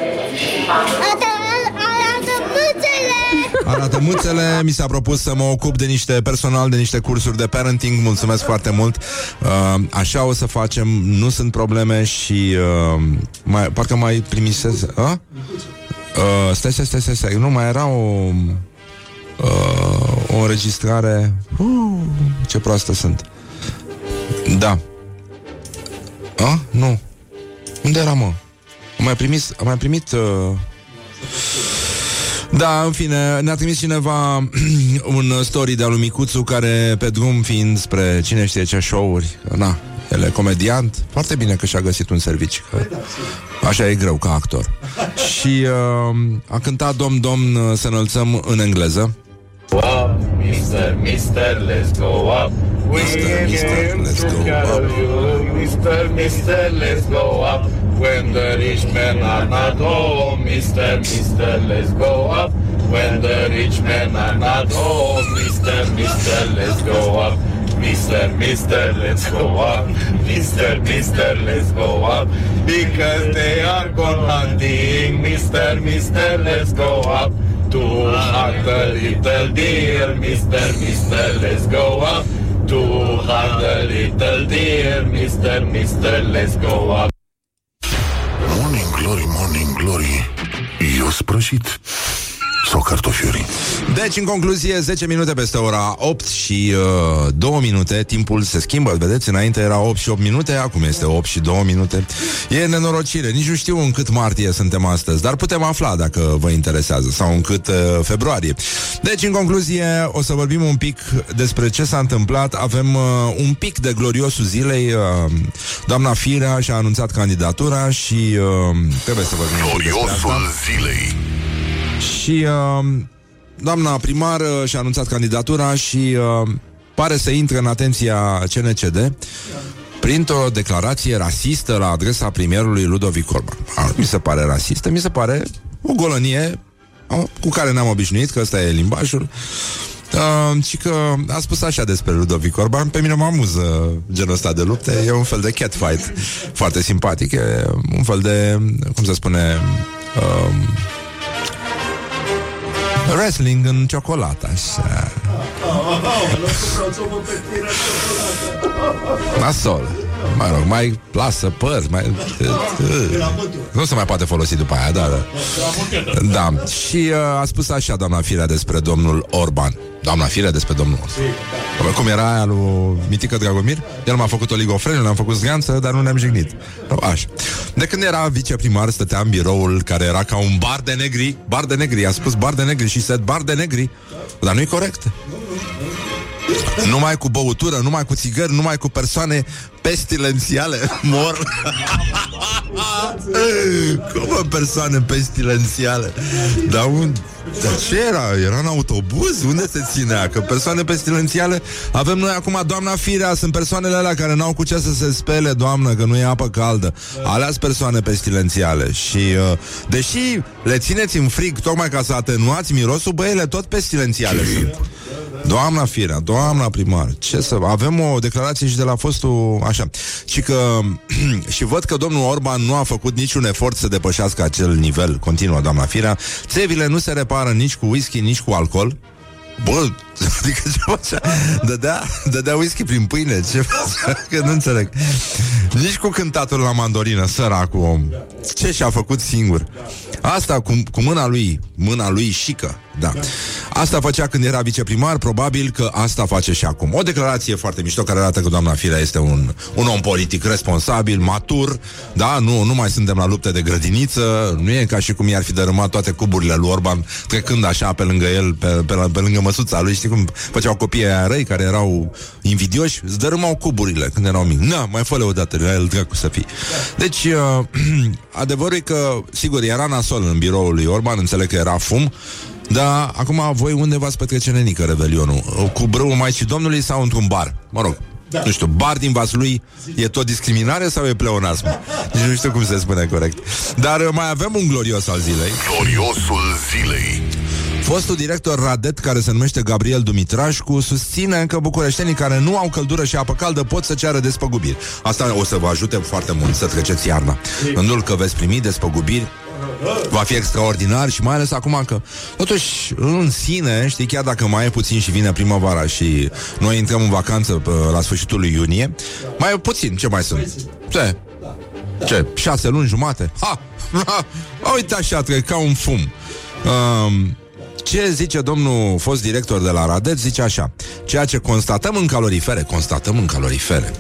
Arată mâțele! Arată mâțele, mi s-a propus să mă ocup de niște personal, de niște cursuri de parenting, mulțumesc foarte mult. Uh, așa o să facem, nu sunt probleme și uh, mai, parcă mai primisez... Uh? Uh, stai, stai, stai, stai, stai, nu, mai era o... Uh, o înregistrare... Uh, ce proastă sunt. Da. A? Nu. Unde era, mă? Am mai primit... Am mai primit... Uh, da, în fine, ne-a trimis cineva *clears throat* un story de-a lui Micuțu care pe drum fiind spre cine știe ce show-uri, na, el e comediant, foarte bine că și-a găsit un serviciu, că așa e greu ca actor. Și uh, a cântat Domn, Domn uh, să înălțăm în engleză. up, Mister, Mister, let's go up. We Mister, Mister, let's took go care up. of you, Mister, Mister, let's go up. When the rich men are not home, Mister, Mister, let's go up. When the rich men are not home, Mister, Mister, let's go up. Mister, Mister, let's go up. Mister, Mister, let's go up. Because they are gone hunting. Mister, Mister, let's go up. To hug the little deer, Mister, Mister, let's go up. To hug the little deer, Mister, Mister, let's go up. Morning glory, morning glory Eu sprășit Sau cartofiuri Deci, în concluzie, 10 minute peste ora 8 și uh, 2 minute. Timpul se schimbă, vedeți, înainte era 8 și 8 minute Acum este 8 și 2 minute. E nenorocire, nici nu știu în cât martie suntem astăzi Dar putem afla dacă vă interesează Sau în cât uh, februarie. Deci, în concluzie, o să vorbim un pic Despre ce s-a întâmplat. Avem uh, un pic de gloriosul zilei uh, Doamna Firea și-a anunțat candidatura Și uh, trebuie să vorbim un pic despre asta. Gloriosul zilei Și uh, doamna primar uh, și-a anunțat candidatura și uh, pare să intre în atenția CNCD printr-o declarație rasistă la adresa premierului Ludovic Orban. A, mi se pare rasistă, mi se pare o golănie a, cu care ne-am obișnuit, că ăsta e limbajul. Uh, și că a spus așa despre Ludovic Orban Pe mine mă amuză genul ăsta de lupte E un fel de catfight Foarte simpatic E un fel de, cum se spune uh, Wrestling în ciocolată așa. Nasol Mă rog, mai lasă păr mai... Nu se mai poate folosi după aia, da, da. Da, și uh, a spus așa doamna Firea despre domnul Orban. Doamna Firea despre domnul Orban. Cum era aia lui Mitică Dragomir? El m-a făcut oligofren, l-am făcut zganță Dar nu ne-am jignit. No, Așa. De când era viceprimar stătea în biroul Care era ca un bar de negri. Bar de negri, a spus bar de negri și said bar de negri. Dar nu-i corect. Numai cu băutură, numai cu țigări, numai cu persoane pestilențiale mor. Cum mă, persoane pestilențiale? Dar un... Dar ce era? Era în autobuz? Unde se ținea? Că persoane pestilențiale avem noi acum doamna Firea, sunt persoanele alea care n-au cu ce să se spele, doamnă, că nu e apă caldă. Alea sunt persoane pestilențiale și uh, deși le țineți în frig tocmai ca să atenuați mirosul, băi, ele tot pestilențiale sunt. Doamna Firea, doamna primar, ce să... Avem o declarație și de la fostul... Așa. Și că... *clears throat* și văd că domnul Orban nu a făcut niciun efort să depășească acel nivel, continuă doamna Firea. Țevile nu se repară nici cu whisky, nici cu alcool. Bă, *laughs* adică ce facea? Dădea, dădea whisky prin pâine, ce facea? *laughs* Că nu înțeleg. Nici cu cântatul la mandorină, săracul om. Ce și-a făcut singur? Asta cu, cu mâna lui, mâna lui șică, da. Asta făcea când era viceprimar, probabil că asta face și acum. O declarație foarte mișto care arată că doamna Firea este un, un om politic responsabil, matur, da, nu, nu mai suntem la lupte de grădiniță, nu e ca și cum i-ar fi dărâmat toate cuburile lui Orban, trecând așa pe lângă el, pe, pe, pe lângă măsuța lui, știi cum făceau copiii aia răi care erau invidioși, îți dărâmau cuburile când erau mici. Na, mai fă-le odată, la el dracu să fii. Deci, uh, *clears throat* adevărul e că, sigur, era nasol în biroul lui Orban, înțeleg că era fum, dar acum voi unde v-ați petrece nenică revelionul? Cu brâul Maicii Domnului sau într-un bar? Mă rog, da. nu știu, bar din Vaslui e tot discriminare sau e pleonasm? Nici nu știu cum se spune corect. Dar uh, mai avem un glorios al zilei. Gloriosul zilei Fostul director Radet, care se numește Gabriel Dumitrașcu, susține că bucureștenii care nu au căldură și apă caldă pot să ceară despăgubiri. Asta o să vă ajute foarte mult să treceți iarna. Gândul că veți primi despăgubiri va fi extraordinar și mai ales acum că totuși în sine, știi, chiar dacă mai e puțin și vine primăvara și noi intrăm în vacanță pe, la sfârșitul lui iunie, mai e puțin, ce mai sunt? Ce? Ce? Șase luni jumate? Ha! *laughs* ha! Uite așa, trec ca un fum. Um, ce zice domnul fost director de la Radet? Zice așa Ceea ce constatăm în calorifere Constatăm în calorifere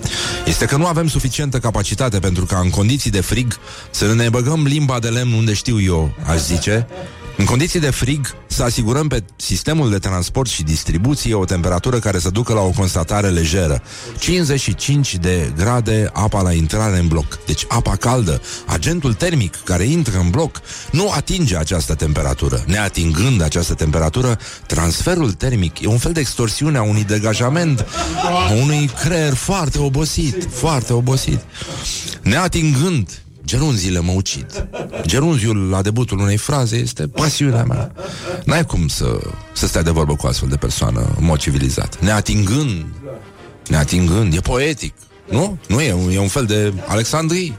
Este că nu avem suficientă capacitate Pentru ca în condiții de frig Să ne băgăm limba de lemn unde știu eu Aș zice în condiții de frig, să asigurăm pe sistemul de transport și distribuție o temperatură care să ducă la o constatare lejeră. 55 de grade apa la intrare în bloc. Deci apa caldă, agentul termic care intră în bloc, nu atinge această temperatură. Neatingând această temperatură, transferul termic e un fel de extorsiune a unui degajament, a unui creier foarte obosit, foarte obosit. Neatingând Gerunzile mă ucid. Gerunziul la debutul unei fraze este pasiunea mea. N-ai cum să, să stai de vorbă cu astfel de persoană în mod civilizat. Neatingând, neatingând, e poetic. Nu? Nu e, e un fel de Alexandrii.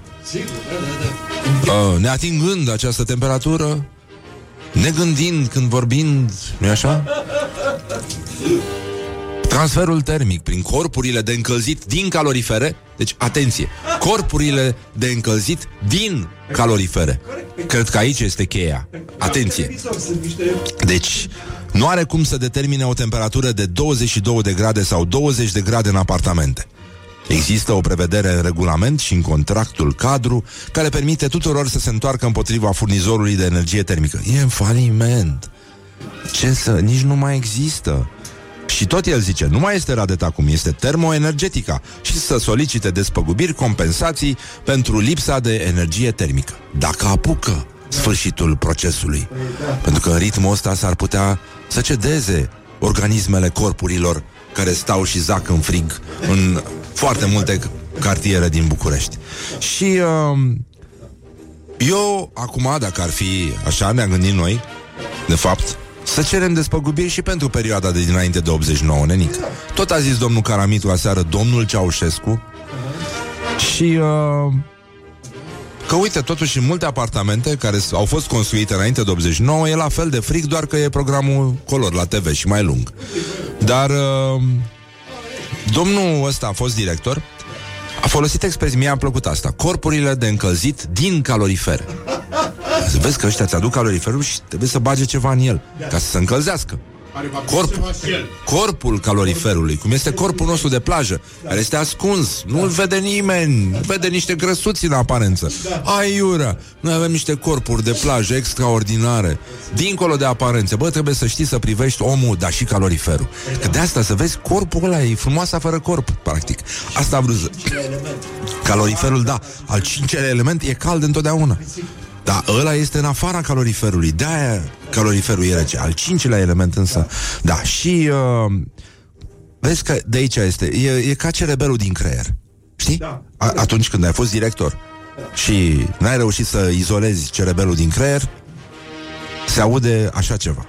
Uh, neatingând această temperatură, negândind când vorbind, nu așa? Transferul termic prin corpurile de încălzit din calorifere Deci, atenție Corpurile de încălzit din calorifere Cred că aici este cheia Atenție Deci, nu are cum să determine o temperatură de 22 de grade sau 20 de grade în apartamente Există o prevedere în regulament și în contractul cadru care permite tuturor să se întoarcă împotriva furnizorului de energie termică. E în faliment. Ce să... Nici nu mai există. Și tot el zice, nu mai este radet acum, este termoenergetica și să solicite despăgubiri, compensații pentru lipsa de energie termică. Dacă apucă sfârșitul procesului. Pentru că în ritmul ăsta s-ar putea să cedeze organismele corpurilor care stau și zac în frig în foarte multe cartiere din București. Și uh, eu, acum, dacă ar fi așa, ne-am gândit noi, de fapt, să cerem despăgubiri și pentru perioada de dinainte de 89, nenic. Tot a zis domnul Caramitu aseară, domnul Ceaușescu, și uh, că uite, totuși în multe apartamente care au fost construite înainte de 89 e la fel de fric, doar că e programul color la TV și mai lung. Dar uh, domnul ăsta a fost director, a folosit expresia, mi-a plăcut asta, corpurile de încălzit din calorifere. Să vezi că ăștia ți-aduc caloriferul și trebuie să bage ceva în el, ca să se încălzească. Corp, corpul caloriferului, cum este corpul nostru de plajă, care este ascuns, nu-l vede nimeni, nu vede niște grăsuți în aparență. Aiura, noi avem niște corpuri de plajă extraordinare, dincolo de aparențe. Bă, trebuie să știi să privești omul, dar și caloriferul. Că de asta să vezi corpul ăla, e frumoasa fără corp, practic. Asta am vrut să... Caloriferul, da, al cincelea element e cald întotdeauna. Da, ăla este în afara caloriferului. De-aia caloriferul e rece. Al cincilea element însă. Da, și uh, vezi că de aici este. E, e ca cerebelul din creier. Știi? Da. A, atunci când ai fost director și n-ai reușit să izolezi cerebelul din creier, se aude așa ceva.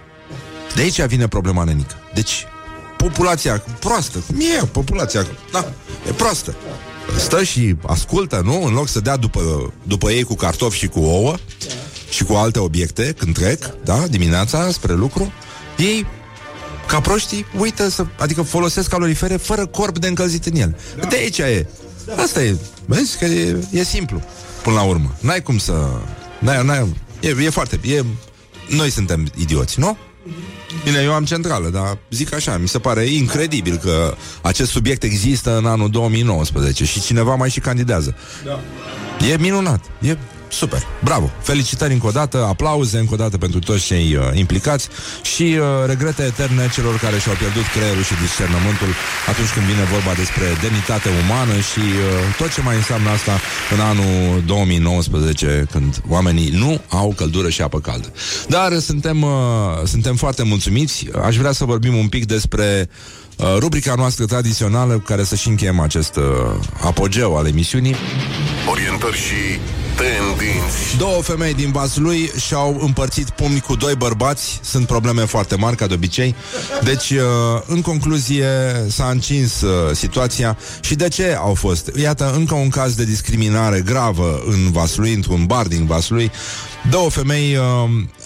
De aici vine problema nenică. Deci, populația proastă, cum e populația, da, e proastă stă și ascultă, nu? În loc să dea după, după ei cu cartofi și cu ouă și cu alte obiecte când trec, da, dimineața spre lucru, ei ca proștii, uită să, adică folosesc calorifere fără corp de încălzit în el. Da. De aici e. Asta e. Vezi că e, e simplu. Până la urmă. N-ai cum să... N-ai, n-ai, e, e foarte... E, noi suntem idioți, nu? Bine, eu am centrală, dar zic așa, mi se pare incredibil că acest subiect există în anul 2019 și cineva mai și candidează. Da. E minunat, e Super, bravo, felicitări încă o dată, aplauze încă o dată pentru toți cei uh, implicați și uh, regrete eterne celor care și-au pierdut creierul și discernământul atunci când vine vorba despre demnitate umană și uh, tot ce mai înseamnă asta în anul 2019, când oamenii nu au căldură și apă caldă. Dar suntem, uh, suntem foarte mulțumiți, aș vrea să vorbim un pic despre uh, rubrica noastră tradițională cu care să și încheiem acest uh, apogeu al emisiunii. Orientări și Tendinți. Două femei din Vaslui și-au împărțit pumni cu doi bărbați. Sunt probleme foarte mari, ca de obicei. Deci, uh, în concluzie, s-a încins uh, situația. Și de ce au fost? Iată, încă un caz de discriminare gravă în Vaslui, într-un bar din Vaslui. Două femei uh,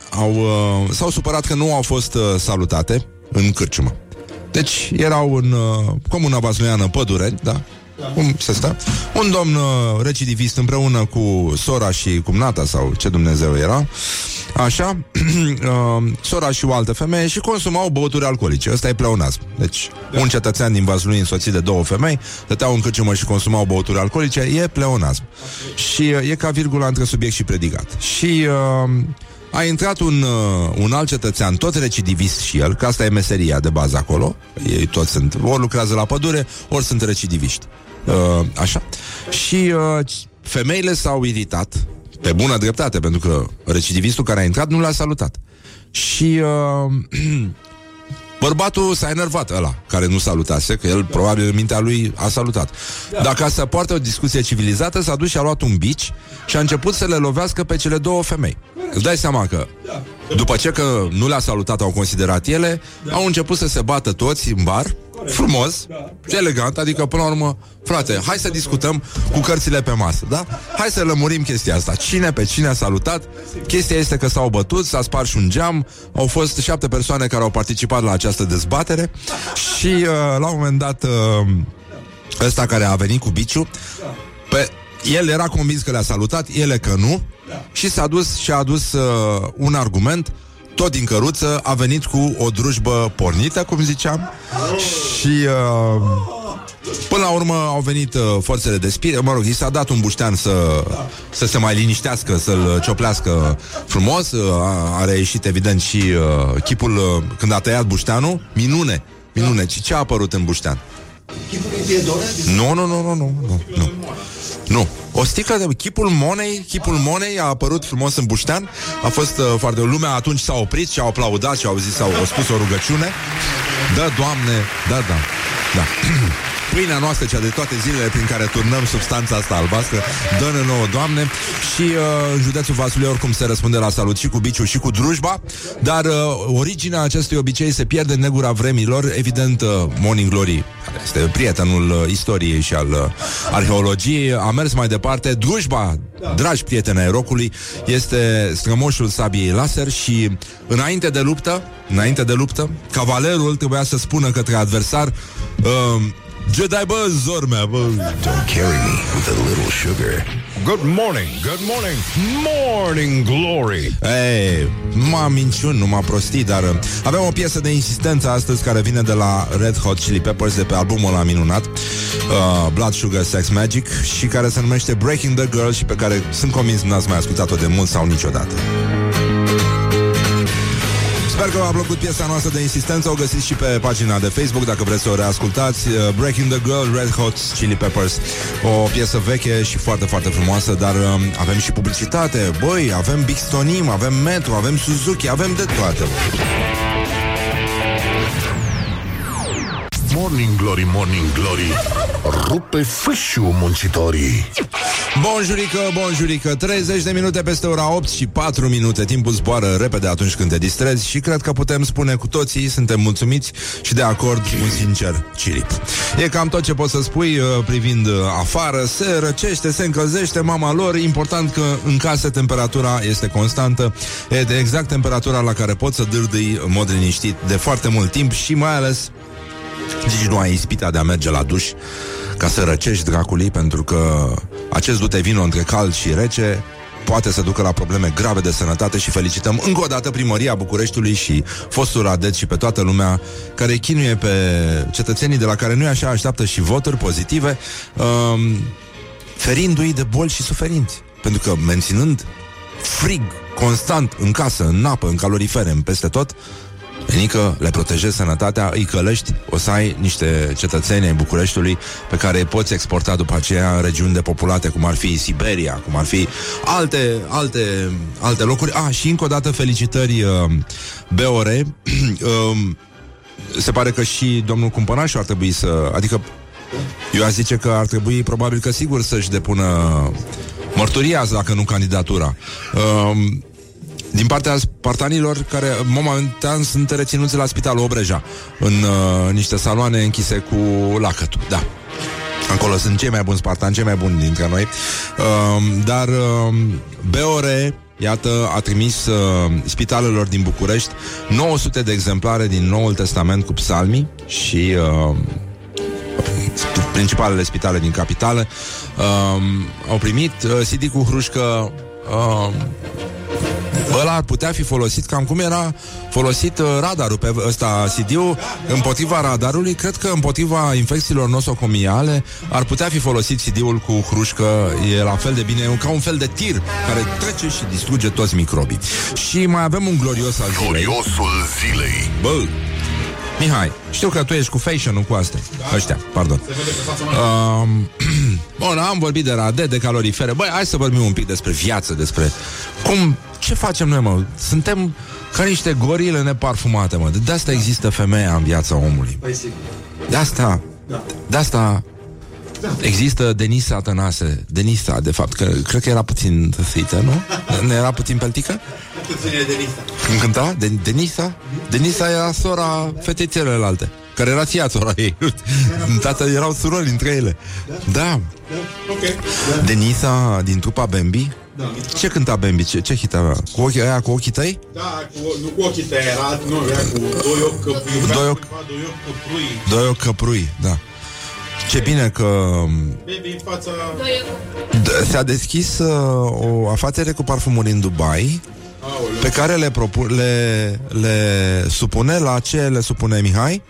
au, uh, s-au supărat că nu au fost uh, salutate în cârciumă. Deci erau în uh, comuna vasluiană Pădureni, da? Cum se stă? Un domn uh, recidivist împreună cu sora și cumnata sau ce Dumnezeu era, așa, *clears throat* uh, sora și o altă femeie și consumau băuturi alcoolice. Ăsta e pleonasm. Deci, un cetățean din Vaslui însoțit de două femei, stăteau în cârciumă și consumau băuturi alcoolice, e pleonasm. Și uh, e ca virgula între subiect și predicat. Și uh, a intrat un, uh, un alt cetățean, tot recidivist și el, că asta e meseria de bază acolo. Ei toți sunt, ori lucrează la pădure, ori sunt recidiviști. Uh, așa. Și uh, femeile s-au iritat pe bună dreptate, pentru că recidivistul care a intrat nu l-a salutat. Și uh, *clears throat* Bărbatul s-a enervat ăla Care nu salutase, că el probabil în mintea lui A salutat. Dacă să poartă o discuție civilizată S-a dus și a luat un bici Și a început să le lovească pe cele două femei. Îți dai seama că După ce că nu le-a salutat Au considerat ele Au început să se bată toți în bar frumos și elegant, adică până la urmă, frate, hai să discutăm cu cărțile pe masă, da? Hai să lămurim chestia asta. Cine pe cine a salutat? Chestia este că s-au bătut, s-a spart și un geam, au fost șapte persoane care au participat la această dezbatere și uh, la un moment dat uh, ăsta care a venit cu biciu, pe, el era convins că le-a salutat, ele că nu, și s-a dus și a adus uh, un argument tot din căruță, a venit cu o drujbă pornită, cum ziceam, și uh, până la urmă au venit uh, forțele de spirit, mă rog, i s-a dat un buștean să, să se mai liniștească, să-l cioplească frumos, uh, a, a reieșit evident și uh, chipul, uh, când a tăiat bușteanul, minune, minune, și ce a apărut în buștean? Nu, nu, nu, nu, nu, nu, nu. Nu. O sticlă de chipul Monei, chipul Monei a apărut frumos în buștean. A fost uh, foarte lumea atunci s-a oprit și au aplaudat și au zis, au, au spus o rugăciune. Da, Doamne, da, da. Da. *clears throat* Pâinea noastră, cea de toate zilele prin care turnăm substanța asta albastră, dă-ne nouă, Doamne. Și uh, în județul Vaslui oricum se răspunde la salut și cu biciu și cu drujba, dar uh, originea acestui obicei se pierde în negura vremilor. Evident, uh, Morning Glory, care este prietenul uh, istoriei și al uh, arheologiei, a mers mai departe. Drujba, dragi prieteni ai rocului, este strămoșul sabiei laser și înainte de luptă, înainte de luptă, cavalerul trebuia să spună către adversar uh, Jedi, bă, zormea, bă Don't carry me with a little sugar. Good morning, good morning, morning glory. Ei, m-a minciun, nu m-a prostit, dar uh, avem o piesă de insistență astăzi care vine de la Red Hot Chili Peppers de pe albumul ăla minunat, uh, Blood Sugar Sex Magic, și care se numește Breaking the Girl și pe care sunt convins nu ați mai ascultat-o de mult sau niciodată. Sper că v-a plăcut piesa noastră de insistență. O găsiți și pe pagina de Facebook Dacă vreți să o reascultați. Uh, Breaking the Girl, Red Hot Chili Peppers. O piesă veche și foarte, foarte frumoasă Dar um, avem și publicitate. Băi, avem Bixtonim, avem Metro, avem Suzuki Avem de toate Morning glory, morning glory. Rupe fâșiu muncitorii. Bonjurică, bonjurică 30 de minute peste ora 8 și 4 minute. Timpul zboară repede atunci când te distrezi Și cred că putem spune cu toții Suntem mulțumiți și de acord Un sincer cirip E cam tot ce pot să spui uh, privind uh, afară. Se răcește, se încălzește mama lor. Important că în casă temperatura este constantă. E de exact temperatura la care poți să dârdâi în mod liniștit De foarte mult timp și mai ales nici nu ai ispita de a merge la duș ca să răcești dracului, pentru că acest dute vino între cald și rece poate să ducă la probleme grave de sănătate și felicităm încă o dată primăria Bucureștiului și fostul Radet și pe toată lumea care chinuie pe cetățenii de la care nu așa așteaptă și voturi pozitive, um, ferindu-i de boli și suferinți. Pentru că menținând frig constant în casă, în apă, în calorifere, în peste tot, Adică le protejezi sănătatea, îi călești, o să ai niște cetățeni ai Bucureștiului pe care îi poți exporta după aceea în regiuni depopulate, cum ar fi Siberia, cum ar fi alte, alte, alte locuri. Ah, și încă o dată felicitări uh, BOR. *clears throat* uh, se pare că și domnul Cumpănașu ar trebui să... Adică eu aș zice că ar trebui probabil că sigur să-și depună mărturia dacă nu candidatura. Uh, din partea spartanilor care momentan sunt reținuți la spitalul Obreja în uh, niște saloane închise cu lacătul. Da. Acolo sunt cei mai buni spartani, cei mai buni dintre noi. Uh, dar uh, BOR Iată, a trimis uh, spitalelor din București 900 de exemplare din Noul Testament cu psalmii și uh, principalele spitale din capitală uh, au primit uh, CD cu hrușcă uh, ăla ar putea fi folosit cam cum era folosit uh, radarul pe ăsta CD-ul împotriva radarului, cred că împotriva infecțiilor nosocomiale ar putea fi folosit CD-ul cu hrușcă, e la fel de bine, e ca un fel de tir care trece și distruge toți microbii. Și mai avem un glorios al zilei. Gloriosul zilei. Bă, Mihai, știu că tu ești cu fashion nu cu astea. Ăștia, pardon. Um, *clears throat* bun, am vorbit de rade, de calorifere. Băi, hai să vorbim un pic despre viață, despre cum, ce facem noi, mă? Suntem ca niște gorile neparfumate, mă. De asta există femeia în viața omului. De asta, de asta Există Denisa Tănase Denisa, de fapt, că cred că era puțin tăsită, nu? Nu era puțin peltică? Când cânta? De- Denisa? Denisa era sora fetei celelalte care era ția sora ei. *laughs* Tată, erau surori între ele. Da. Ok. Da. Denisa din trupa Bambi? Da. Ce cânta Bambi? Ce, ce hit avea? Cu ochii aia, cu ochii tăi? Da, cu, nu cu ochii tăi, era, nu, era cu doi ochi căprui. Doi ochi. Doi ochi căprui. Doi ochi căprui, da. Ce bine că Baby, în fața... d- s-a deschis uh, o afacere cu parfumuri în Dubai Aoleu. pe care le, propu- le, le supune la ce le supune Mihai?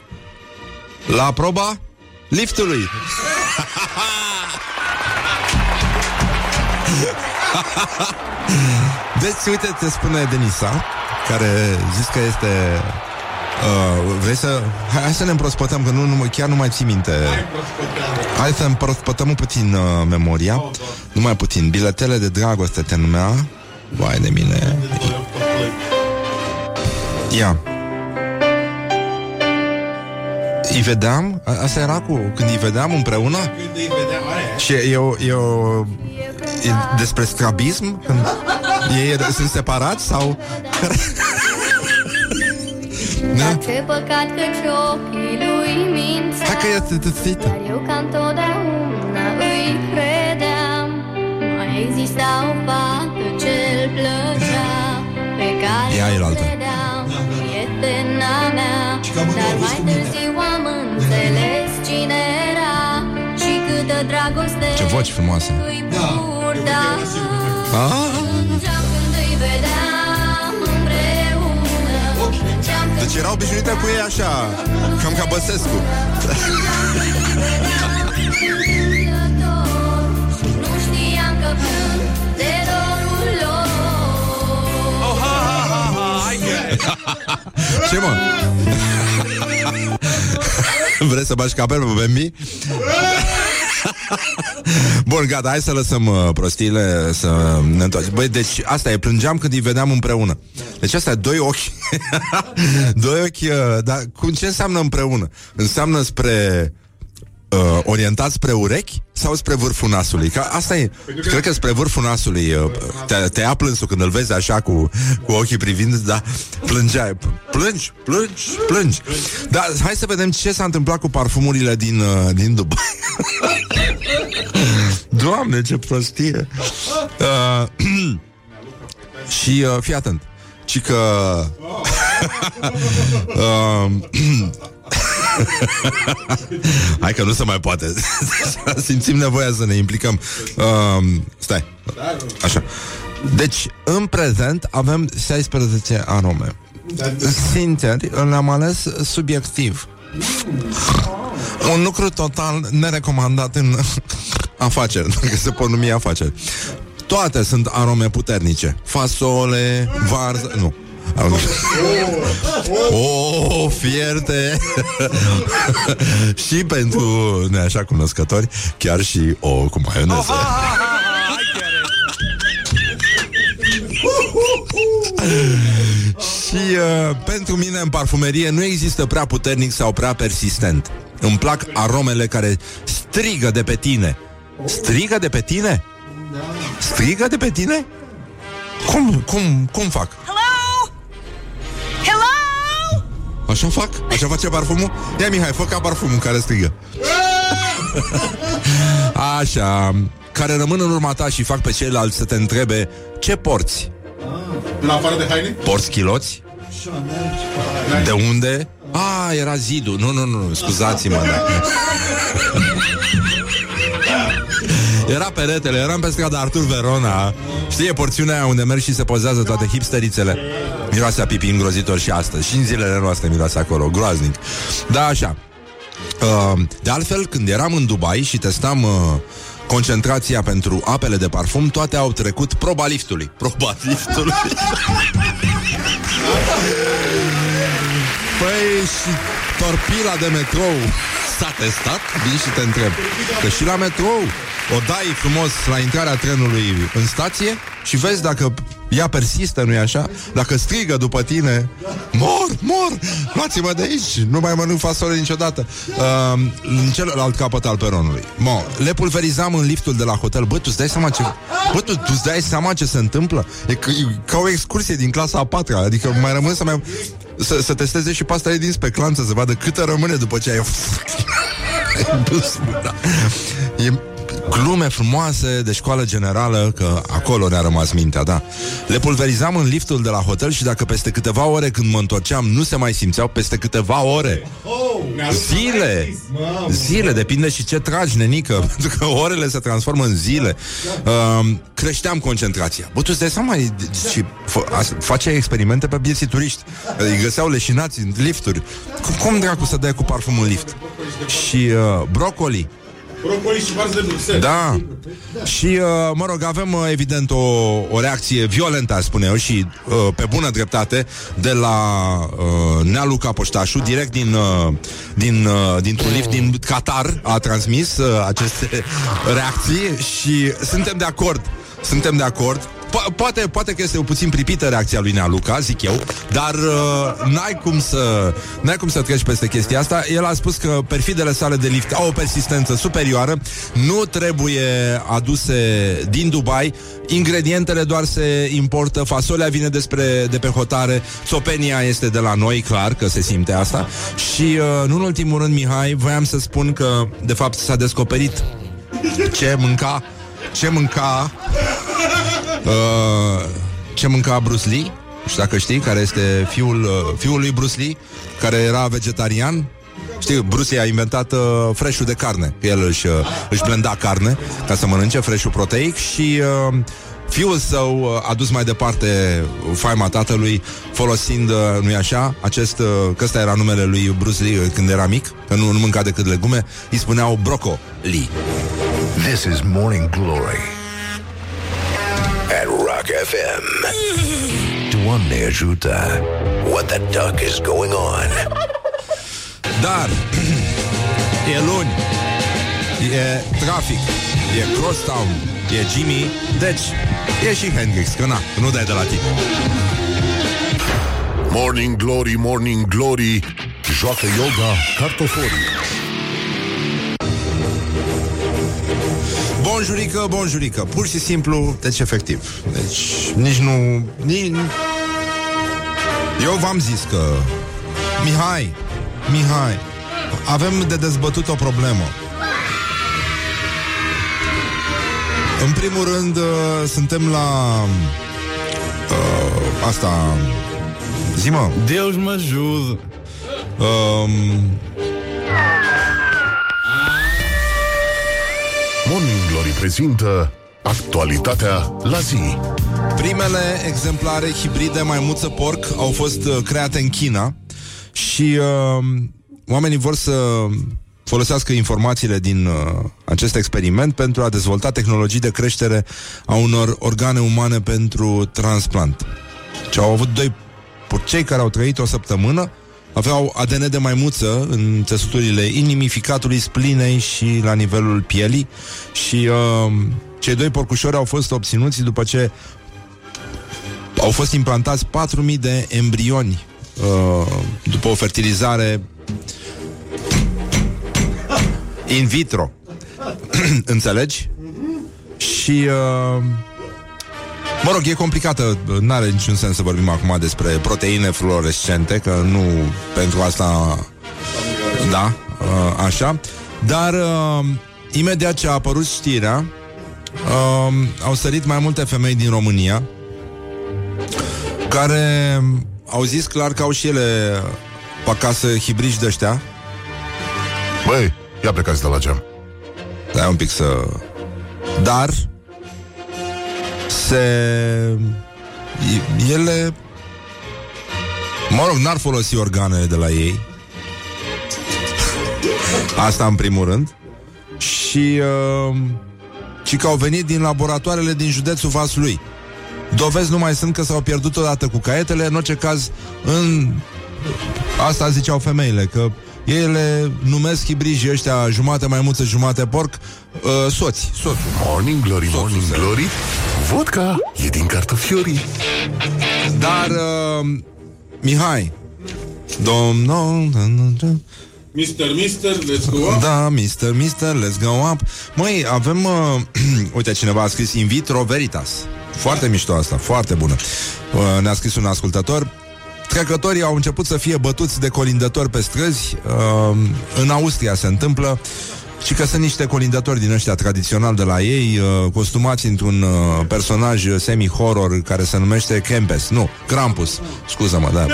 La proba liftului. *laughs* deci, uite, te spune Denisa, care zis că este... Uh, vrei să... Hai, hai să ne împrospătăm, că nu, nu, chiar nu mai ții minte. Hai să împrospătăm puțin uh, memoria. Numai puțin. Biletele de dragoste te numea. Vai de mine. Ia. Îi vedeam, a- asta era cu când îi vedeam împreună Când îi vedeam, aia. și e, o, e, o, e despre strabism când ei sunt separați sau Dar ce păcat că ochii lui mințeau Hai că este tâțită Dar eu ca întotdeauna îi credeam. Mai exista o fată ce-l plăcea Pe care Ia el o altă. credeam Prietena mea. Că am Dar auzit mai cu mine. târziu am înțeles cine era Și câtă dragoste Ce voci frumoase. îi purta. Ah, Deci era obișnuită cu ei așa Cam ca Băsescu Nu știam că plâng de dorul lor Ce mă? *laughs* Vreți să bași capel pe Bambi? *laughs* Bun, gata, hai să lăsăm uh, prostiile Să ne întoarcem. Băi, deci asta e, plângeam când îi vedeam împreună. Deci asta e doi ochi. *laughs* Doi ochi, uh, dar cum, ce înseamnă împreună? Înseamnă spre uh, orientat spre urechi sau spre vârful nasului? Că asta e, cred că spre vârful nasului uh, te, te ia plânsul când îl vezi așa cu, cu ochii privind, da, plângeai. Plângi, plângi, plângi. Dar hai să vedem ce s-a întâmplat cu parfumurile din, uh, din Dubai. *laughs* Doamne, ce prostie! Uh, *clears throat* și uh, fii atent. Ci că... *laughs* uh, *clears throat* *laughs* Hai că nu se mai poate. *laughs* Simțim nevoia să ne implicăm. Uh, Stai. Așa. Deci, în prezent avem 16 arome. Sincer, le-am ales subiectiv. Un lucru total nerecomandat în *laughs* afaceri Dacă se pot numi afaceri. Toate sunt arome puternice. Fasole, varză, nu *laughs* Oh, fierte *laughs* Și pentru ne așa cunoscători Chiar și o cu maioneză Și uh, pentru mine în parfumerie Nu există prea puternic sau prea persistent Îmi plac aromele care strigă de pe tine Strigă de pe tine? Strigă de pe tine? Cum, cum, cum fac? Hello? Așa fac? Așa face parfumul? Ia Mihai, fă ca parfumul care strigă Așa Care rămân în urma ta și fac pe ceilalți să te întrebe Ce porți? În afară de haine? Porți chiloți? De unde? A, era zidul Nu, nu, nu, scuzați-mă da. *laughs* Era peretele, eram pe strada Artur Verona Știi, e porțiunea aia unde merg și se pozează toate hipsterițele Miroase a pipi îngrozitor și astăzi Și în zilele noastre miroase acolo, groaznic Da, așa Uh, de altfel, când eram în Dubai și testam uh, concentrația pentru apele de parfum, toate au trecut proba liftului. *laughs* Proba liftului. păi și torpila de metrou s-a testat? Vin și te întreb. Că și la metrou o dai frumos la intrarea trenului în stație și vezi dacă ea persistă, nu-i așa? Dacă strigă după tine, mor, mor, luați-mă de aici, nu mai mănânc fasole niciodată. Uh, în celălalt capăt al peronului. Mo, le pulverizam în liftul de la hotel. Bă, tu îți dai seama ce... Bă, tu, tu îți dai seama ce se întâmplă? E, ca, e ca o excursie din clasa a patra. Adică mai rămân să mai... Să, să testeze și pasta din speclanță Să vadă câtă rămâne după ce ai *laughs* dus mâna. E glume frumoase de școală generală, că acolo ne-a rămas mintea, da. Le pulverizam în liftul de la hotel și dacă peste câteva ore când mă întorceam nu se mai simțeau, peste câteva ore. Zile! Zile, depinde și ce tragi, nenică, *laughs* pentru că orele se transformă în zile. Uh, creșteam concentrația. Bă, tu îți dai seama, e- și f- a- face experimente pe bieții turiști. Îi găseau leșinați în lifturi. Cum, cum dracu să dai cu parfumul în lift? Și uh, brocoli. Brocoli și varză de Bruxelles. Da. Și, uh, mă rog, avem uh, evident o, o reacție violentă, aș spune eu, și uh, pe bună dreptate, de la uh, Nea Luca Poștașu, direct din, uh, din, uh, dintr-un lift din Qatar, a transmis uh, aceste reacții și suntem de acord. Suntem de acord. Po- poate, poate că este o puțin pripită reacția lui Nea Luca, zic eu, dar uh, n-ai cum să n-ai cum să treci peste chestia asta. El a spus că perfidele sale de lift au o persistență superioară, nu trebuie aduse din Dubai, ingredientele doar se importă, fasolea vine despre, de pe hotare, țopenia este de la noi, clar că se simte asta. Și uh, nu în ultimul rând, Mihai, voiam să spun că de fapt s-a descoperit ce mânca ce mânca uh, ce mânca Bruce Lee? Și dacă știi care este fiul, uh, fiul lui Bruce Lee care era vegetarian. Știi, Bruce Lee a inventat uh, fresh de carne. El își, uh, își blenda carne Ca să mănânce fresh proteic Și uh, fiul său uh, a dus mai departe Faima tatălui Folosind, uh, nu-i așa Acest, uh, că ăsta era numele lui Bruce Lee uh, Când era mic, că nu, nu mânca decât legume Îi spuneau Broco Lee This is Morning Glory. at Rock FM. Doamne ajută! What the duck is going on? Dar *clears throat* E luni E trafic E crosstown E Jimmy Deci E și Hendrix Că na, nu dai de la tine Morning Glory, Morning Glory Joacă yoga cartoforii Bonjurică, bonjurică. Pur și simplu, deci efectiv. Deci nici nu nici... Eu v-am zis că Mihai Mihai Avem de dezbătut o problemă. În primul rând uh, Suntem la uh, Asta Zi mă. Deus me ajude. um, prezintă Actualitatea la zi Primele exemplare hibride maimuță porc au fost uh, create în China și uh, oamenii vor să folosească informațiile din uh, acest experiment pentru a dezvolta tehnologii de creștere a unor organe umane pentru transplant. Și au avut doi porcei care au trăit o săptămână, aveau ADN de maimuță în țesuturile inimii, ficatului, splinei și la nivelul pielii și uh, cei doi porcușori au fost obținuți după ce au fost implantați 4.000 de embrioni uh, după o fertilizare in vitro. *clears throat* Înțelegi? Și uh, Mă rog, e complicată, n-are niciun sens să vorbim acum despre proteine fluorescente, că nu pentru asta... Da, uh, așa. Dar uh, imediat ce a apărut știrea, uh, au sărit mai multe femei din România care au zis clar că au și ele pe acasă hibrici de ăștia. Băi, ia plecați de la geam Stai un pic să... Dar se... Ele... Mă rog, n-ar folosi organele de la ei. Asta în primul rând. Și... Uh, și că au venit din laboratoarele din județul Vaslui. Dovezi nu mai sunt că s-au pierdut odată cu caietele, în orice caz, în... Asta ziceau femeile, că ele numesc hibrijii ăștia jumate maimuță, jumate porc, uh, soți, soțul. Morning glory, morning Soțul, glory Vodka e din cartofiorii. Dar, uh, Mihai, domnul... Mister, mister, let's go up. Da, mister, mister, let's go up. Măi, avem, uh, *clears throat* uite, cineva a scris In vitro veritas. Foarte mișto asta, foarte bună. Uh, Ne-a scris un ascultător. Trecătorii au început să fie bătuți de colindători pe străzi. Uh, În Austria se întâmplă și că sunt niște colindători din ăștia tradițional de la ei, uh, costumați într-un uh, personaj semi-horror care se numește Kempes. Nu, Krampus. Scuză-mă, da.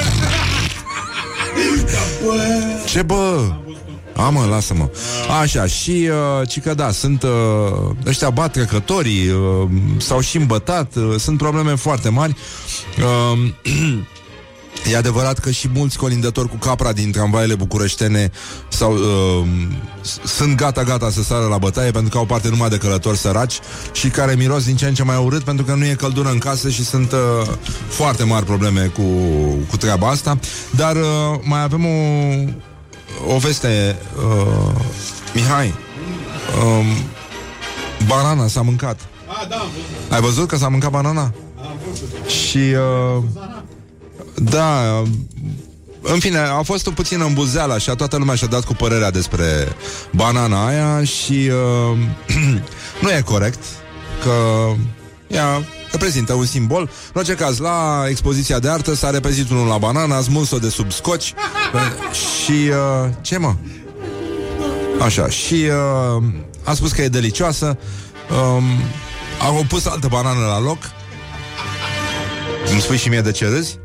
Ce bă? A, mă, lasă-mă. Așa, și uh, ci că da, sunt uh, ăștia bat trecătorii, uh, s-au și îmbătat, uh, sunt probleme foarte mari. Uh, *clears throat* E adevărat că și mulți colindători cu capra din tramvaiele bucureștene sau, uh, sunt gata-gata să sară la bătaie pentru că au parte numai de călători săraci și care miros din ce în ce mai urât pentru că nu e căldură în casă și sunt uh, foarte mari probleme cu, cu treaba asta. Dar uh, mai avem o, o veste, uh, Mihai. Um, banana s-a mâncat. Ah, da, am văzut. Ai văzut că s-a mâncat banana? Am văzut. Și uh, da, în fine, a fost o puțină îmbuzeală așa, toată lumea și-a dat cu părerea despre banana aia și uh, *clears throat* nu e corect că ea reprezintă un simbol. În orice caz, la expoziția de artă s-a repezit unul la banana, a smuls-o de sub scoci *laughs* și uh, ce mă? Așa, și uh, a spus că e delicioasă. Um, au pus altă banană la loc. Îmi spui și mie de ce râzi?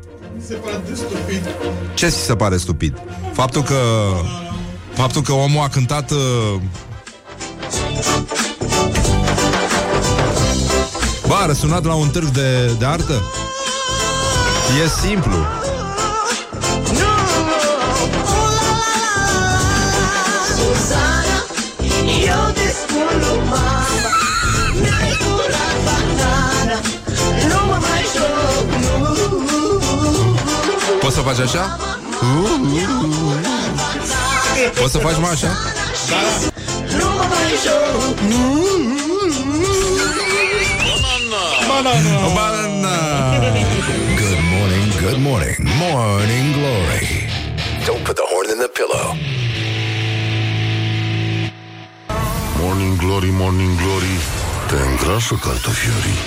Mi se pare de stupid. Ce ți se pare stupid? Faptul că Faptul că omul a cântat uh... Ba, a răsunat la un târg de, de artă? E simplu Susana, să faci așa? Poți să faci mă așa? Nu mă Banana Good morning, good morning, morning glory. Don't put the horn in the pillow. Morning glory, morning glory Te îngrașă cartofiorii.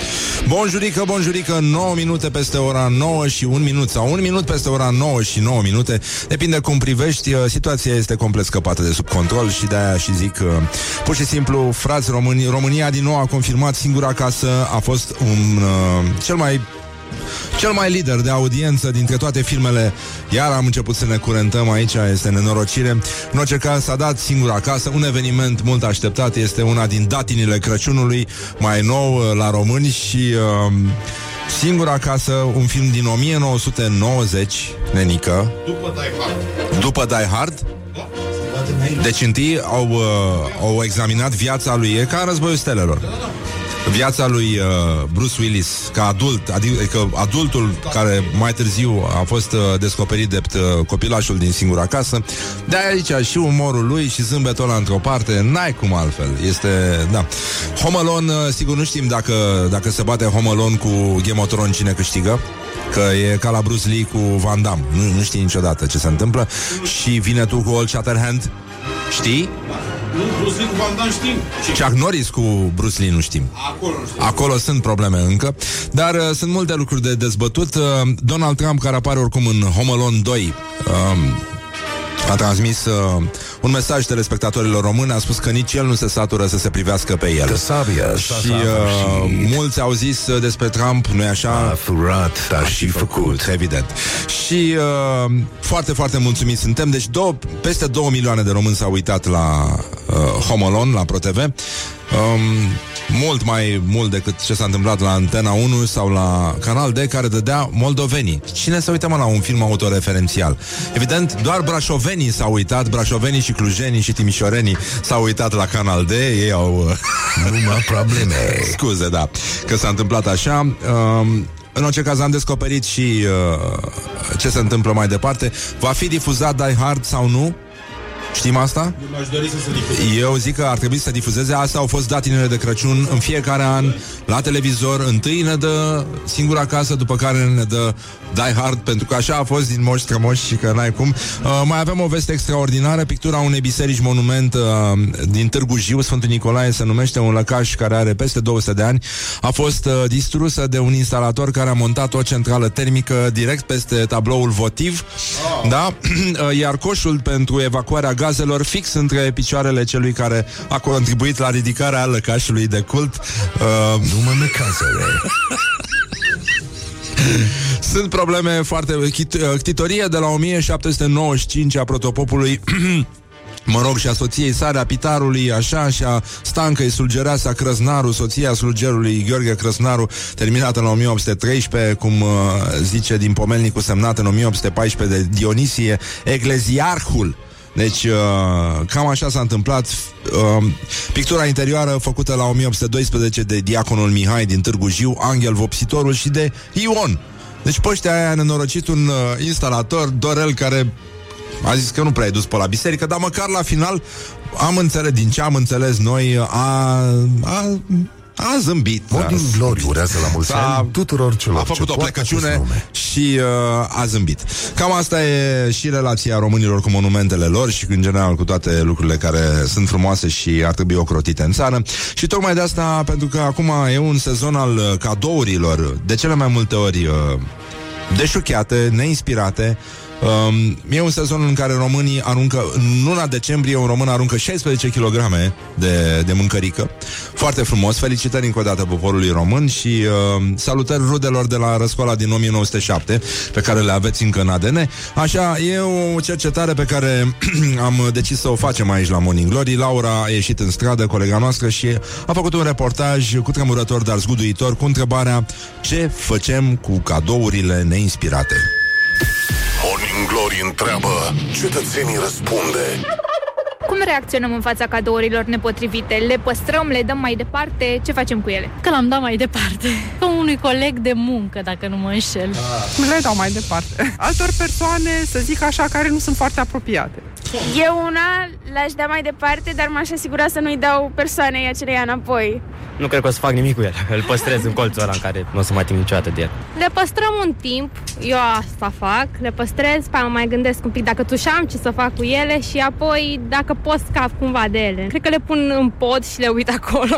Bonjurică, bonjurică, 9 minute peste ora 9 și 1 minut sau 1 minut peste ora 9 și 9 minute. Depinde cum privești, uh, situația este complet scăpată de sub control și de-aia și zic uh, pur și simplu, frați români, România din nou a confirmat singura casă, a fost un uh, cel mai cel mai lider de audiență dintre toate filmele. Iar am început să ne curentăm aici Este nenorocire. În orice caz s-a dat singur acasă. Un eveniment mult așteptat Este una din datinile Crăciunului Mai nou uh, la români Și uh, Singur acasă Un film din 1990 Nenică. După Die Hard. După Die Hard? Deci întâi au, uh, au examinat viața lui E ca în războiul stelelor Viața lui uh, Bruce Willis ca adult, adică adultul care mai târziu a fost uh, descoperit de uh, copilașul din singura casă. De aici și umorul lui și zâmbetul ăla într-o parte, n-ai cum altfel. Este, da. Home Alone, uh, sigur nu știm dacă, dacă se bate Home Alone cu Game of Thrones cine câștigă. Că e ca la Bruce Lee cu Van Damme Nu, nu știi niciodată ce se întâmplă Și vine tu cu Old Shatterhand Știi? Nu, Bruce Lee cu Van Damme știm. Și Chuck Norris cu Bruce Lee nu știm acolo nu știu. Acolo sunt probleme încă Dar uh, sunt multe lucruri de dezbătut uh, Donald Trump, care apare oricum în Home Alone 2 um, a transmis uh, un mesaj telespectatorilor români A spus că nici el nu se satură să se privească pe el Sabia Și uh, mulți au zis uh, despre Trump, nu-i a așa? furat, dar și făcut. Evident. Și uh, foarte, foarte mulțumiți suntem. Deci două, peste 2 milioane de români s-au uitat la uh, Home Alone, la ProTV. Um, mult mai mult decât ce s-a întâmplat la Antena 1 sau la Canal D care dădea moldovenii. Cine se uită mă la un film autoreferențial? Evident, doar brașovenii s-au uitat, brașovenii și clujenii și timișorenii s-au uitat la Canal D, ei au... uh, *laughs* Numai probleme. *laughs* Scuze, da, că s-a întâmplat așa. Um, în orice caz am descoperit și uh, ce se întâmplă mai departe. Va fi difuzat Die Hard sau nu? Știm asta? M-aș dori să se difuzeze. Eu zic că ar trebui să difuzeze Asta au fost datinele de Crăciun în fiecare an La televizor Întâi ne dă singura casă După care ne dă Die Hard Pentru că așa a fost din moși strămoși Și că n-ai cum uh, Mai avem o veste extraordinară Pictura unei biserici monument uh, Din Târgu Jiu Sfântul Nicolae se numește Un lăcaș care are peste 200 de ani A fost uh, distrusă de un instalator Care a montat o centrală termică Direct peste tabloul votiv Da? *clears throat* Uh, Iar coșul pentru evacuarea gazelor Fix între picioarele celui care A contribuit la ridicarea lăcașului de cult uh, Numai cazare. *laughs* Sunt probleme foarte... chit- uh, Ctitorie de la 1795 a protopopului Mă rog, și a soției sare, a pitarului, așa, și a stancăi slugăreasa Crăznaru, soția slugerului Gheorghe Crăznaru, terminată în 1813, cum uh, zice din pomelnicul semnat în 1814 de Dionisie, Ecleziarhul. Deci, uh, cam așa s-a întâmplat. Uh, pictura interioară făcută la 1812 de diaconul Mihai din Târgu Jiu, Angel Vopsitorul și de Ion. Deci pe ăștia aia a nenorocit un uh, instalator, Dorel, care a zis că nu prea e dus pe la biserică, dar măcar la final am înțeles, din ce am înțeles noi, a, a, a zâmbit. Morning A- Glory urează la mulți S-a- ani tuturor celor a făcut ce o poartă acest plecăciune nume. și uh, a zâmbit. Cam asta e și relația românilor cu monumentele lor și în general cu toate lucrurile care sunt frumoase și ar trebui ocrotite în țară. Și tocmai de asta, pentru că acum e un sezon al uh, cadourilor, de cele mai multe ori uh, deșuchiate, neinspirate, Um, e un sezon în care românii aruncă În luna decembrie un român aruncă 16 kg de, de mâncărică. Foarte frumos, felicitări încă o dată poporului român Și uh, salutări rudelor de la răscoala din 1907 Pe care le aveți încă în ADN Așa, e o cercetare pe care *clears throat* Am decis să o facem aici la Morning Glory. Laura a ieșit în stradă, colega noastră Și a făcut un reportaj cu tremurător Dar zguduitor cu întrebarea Ce facem cu cadourile neinspirate? Morning Glory întreabă, cetățenii răspunde. Cum reacționăm în fața cadourilor nepotrivite? Le păstrăm, le dăm mai departe? Ce facem cu ele? Că l-am dat mai departe. *laughs* Ca unui coleg de muncă, dacă nu mă înșel. Le dau mai departe. Altor persoane, să zic așa, care nu sunt foarte apropiate. Eu una l-aș da mai departe, dar m-aș asigura să nu-i dau persoanei aceleia înapoi. Nu cred că o să fac nimic cu el. Îl păstrez în colțul ăla în care nu o să mai timp niciodată de el. Le păstrăm un timp, eu asta fac, le păstrez, pe aia mai gândesc un pic dacă tu am ce să fac cu ele și apoi dacă pot scap cumva de ele. Cred că le pun în pod și le uit acolo.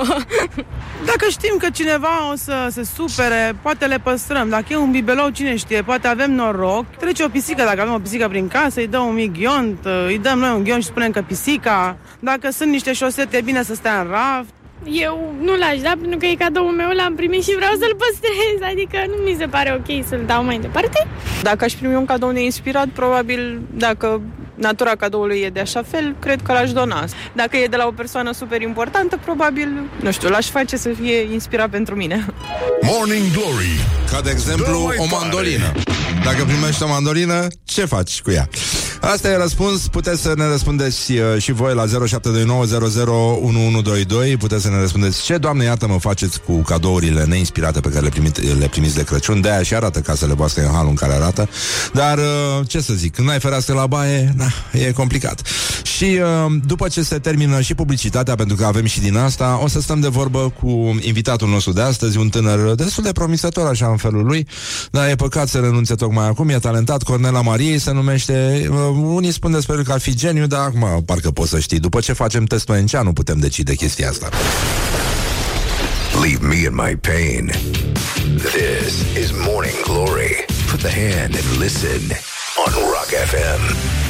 *laughs* Dacă știm că cineva o să se supere, poate le păstrăm. Dacă e un bibelou, cine știe, poate avem noroc. Trece o pisică, dacă avem o pisică prin casă, îi dăm un mic ghiont, îi dăm noi un ghiont și spunem că pisica. Dacă sunt niște șosete, e bine să stea în raft. Eu nu l-aș da pentru că e cadoul meu, l-am primit și vreau să-l păstrez, adică nu mi se pare ok să-l dau mai departe. Dacă aș primi un cadou neinspirat, probabil dacă natura cadoului e de așa fel, cred că l-aș dona. Dacă e de la o persoană super importantă, probabil, nu știu, l-aș face să fie inspirat pentru mine. Morning Glory Ca de exemplu, Dă mai o tare. mandolină. Dacă primești o mandolină, ce faci cu ea? Asta e răspuns, puteți să ne răspundeți uh, și voi la 0729001122 Puteți să ne răspundeți ce, Doamne, iată mă faceți cu cadourile neinspirate pe care le, primit, le primiți de Crăciun? De-aia și arată casele voastre în halul în care arată. Dar, uh, ce să zic, când ai fereastră la baie, na, e complicat. Și uh, după ce se termină și publicitatea, pentru că avem și din asta O să stăm de vorbă cu invitatul nostru de astăzi Un tânăr destul de promisător așa în felul lui. Dar e păcat să renunțe tocmai acum. E talentat, Cornela Mariei se numește. Uh, Unii spun despre el că ar fi geniu Dar acum parcă poți să știi După ce facem testul NCA nu putem decide chestia asta Leave me in my pain. This is Morning Glory. Put the hand and listen on Rock FM.